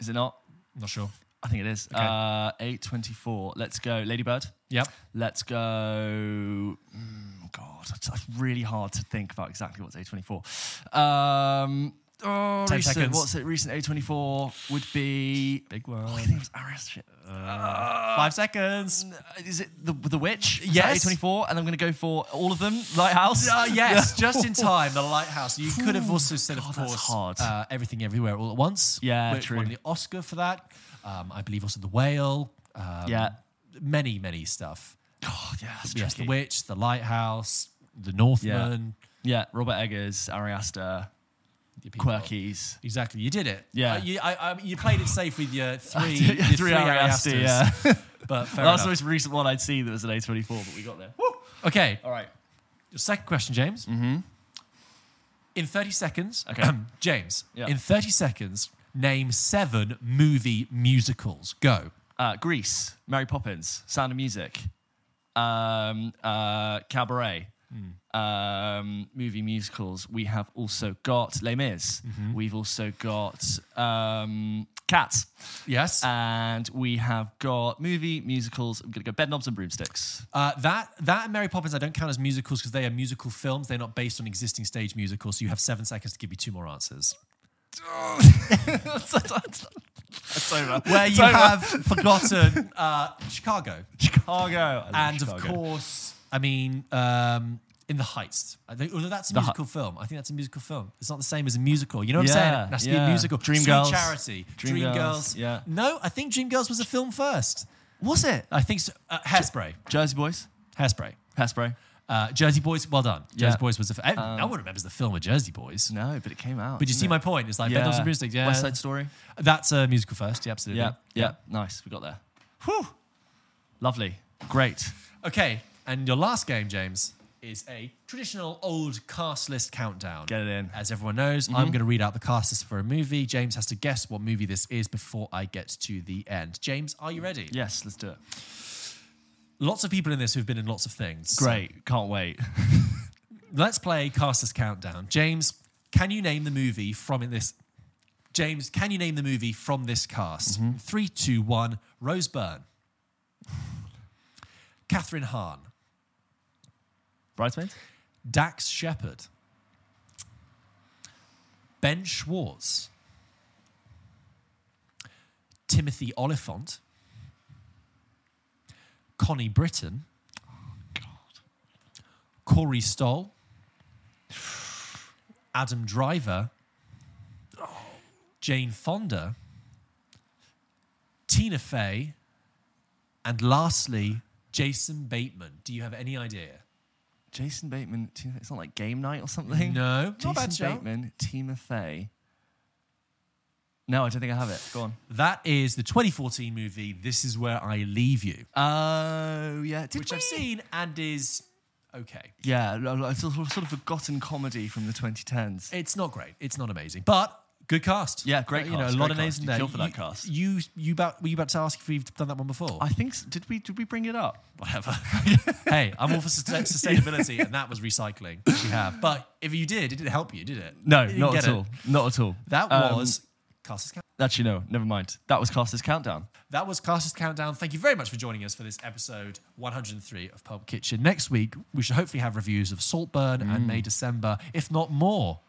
Is it not? Not sure. I think it is. Okay. Uh, A24. Let's go. Ladybird. Yep. Let's go. Mm, God, it's it's really hard to think about exactly what's A24. Um, oh, 10 recent, seconds. What's it? Recent A24 would be. Big Oh, I think it was Arias. Shit. Five seconds. Is it the the witch? Is Yes. that A24, and I'm going to go for all of them. Lighthouse. Uh, yes, just in time. The Lighthouse. You could have also said, of God, that's course. Uh, Everything Everywhere All at Once. Yeah, which true. Won the Oscar for that. Um, I believe also The Whale. Um, Yeah. Many, many stuff. Oh, yeah, Yes, The. Witch, The Lighthouse, The Northman. Yeah, Robert Eggers, Ari Aster, Quirkies. Exactly, you did it. Yeah. Uh, you, I, I, you played it safe with your three, did, your three three Ari Ari Aster, Asters. yeah. But fair that was the most recent one I'd seen that was an A24, but we got there. Okay, All right. your second question, James. Mm-hmm. In 30 seconds, Okay. James, Yeah. in 30 seconds, name seven movie musicals. Go. Uh, Grease, Mary Poppins, Sound of Music, um, uh, Cabaret, um, movie musicals. We have also got Les Mis. We've also got um, Cats. Yes. And we have got movie musicals. I'm going to go Bedknobs and Broomsticks. Uh, that that and Mary Poppins I don't count as musicals because they are musical films. They're not based on existing stage musicals. So you have seven seconds to give me two more answers. It's over. Where you over. have forgotten uh, Chicago, Chicago. And of course, I mean, um, In the Heights. I think, although that's a The musical film. I think that's a musical film. It's not the same as a musical. You know what I'm Yeah, saying? It has to be yeah. a musical. Dreamgirls. Sweet Charity. Dreamgirls, yeah. No, I think Dreamgirls was a film first. Was it? I think so. Uh, Hairspray. Jersey Boys? Hairspray. Hairspray? Uh, Jersey Boys. Well done. Jersey Yeah. Boys was a. F- no one remembers the film of Jersey Boys. No, but it came out. But you didn't see it? my point. It's like Bedknobs and Broomsticks. Yeah. West Side Story? That's a musical first. Yeah, absolutely. Yeah, yeah. Nice. We got there. Whew. Lovely. Great. Okay. And your last game, James, is a traditional old cast list countdown. Get it in. As everyone knows, I'm mm-hmm. going to read out the cast list for a movie. James has to guess what movie this is before I get to the end. James, are you ready? Yes, let's do it. Lots of people in this who've been in lots of things. Great. Can't wait. Let's play cast list countdown. James, can you name the movie from in this? James, can you name the movie from this cast? Mm-hmm. Three, two, one. Rose Byrne. Kathryn Hahn. Bridesmaids? Dax Shepard. Ben Schwartz. Timothy Olyphant. Connie Britton. Corey Stoll. Adam Driver. Jane Fonda. Tina Fey. And lastly, Jason Bateman. Do you have any idea? Jason Bateman. It's not like game night or something. No, not Jason bad shout. Bateman, Tina Fey. No, I don't think I have it. Go on. That is the 2014 movie This Is Where I Leave You, Oh, yeah. Did which I've seen and is okay. Yeah, lo- lo- it's a sort of forgotten comedy from the 2010s. It's not great. It's not amazing. But Good cast. Yeah, great You know, cast, a lot great of names cast. in You there. kill for that You- cast. You, you about, were you about to ask if we've done that one before? I think s- did we did we bring it up? Whatever. hey, I'm all for sus- sustainability, and that was recycling. We have, but if you did, it didn't help you, did it? No, You didn't not get at it. all. Not at all. That Um, was Casters Count. Actually, no. Never mind. That was Caster's countdown. That was Casters Countdown. Thank you very much for joining us for this episode 103 of Pulp Kitchen. Next week, we should hopefully have reviews of Saltburn and May December, if not more.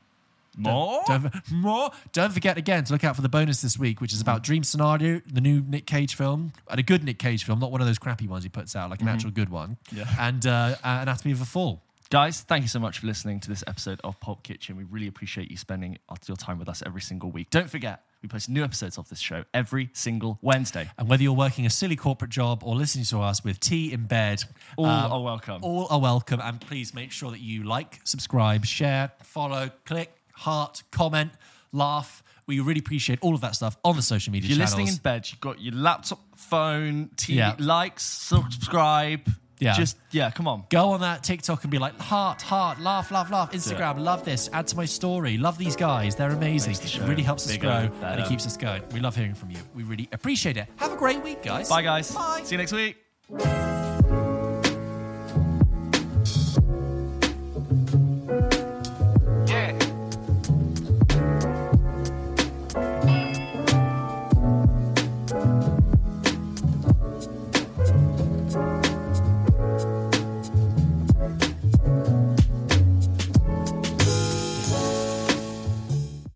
More. Don't, more. Don't forget again to look out for the bonus this week, which is about Dream Scenario, the new Nick Cage film, and a good Nick Cage film, not one of those crappy ones he puts out, like an actual good one. Yeah. And uh, uh, Anatomy of a Fall. Guys, thank you so much for listening to this episode of Pulp Kitchen. We really appreciate you spending your time with us every single week. Don't forget, we post new episodes of this show every single Wednesday. And whether you're working a silly corporate job or listening to us with tea in bed, All um, are welcome. all are welcome. And please make sure that you like, subscribe, share, follow, click, heart, comment, laugh. We really appreciate all of that stuff on the social media If you're channels. listening in bed, you've got your laptop, phone, TV, Yeah. likes, subscribe. Yeah. Just, yeah, come on. Go on that TikTok and be like, heart, heart, laugh, laugh, laugh. Instagram, love this. Add to my story. Love these guys. They're amazing. The It show really helps us bigger, grow and better. it keeps us going. We love hearing from you. We really appreciate it. Have a great week, guys. Bye, guys. Bye. See you next week.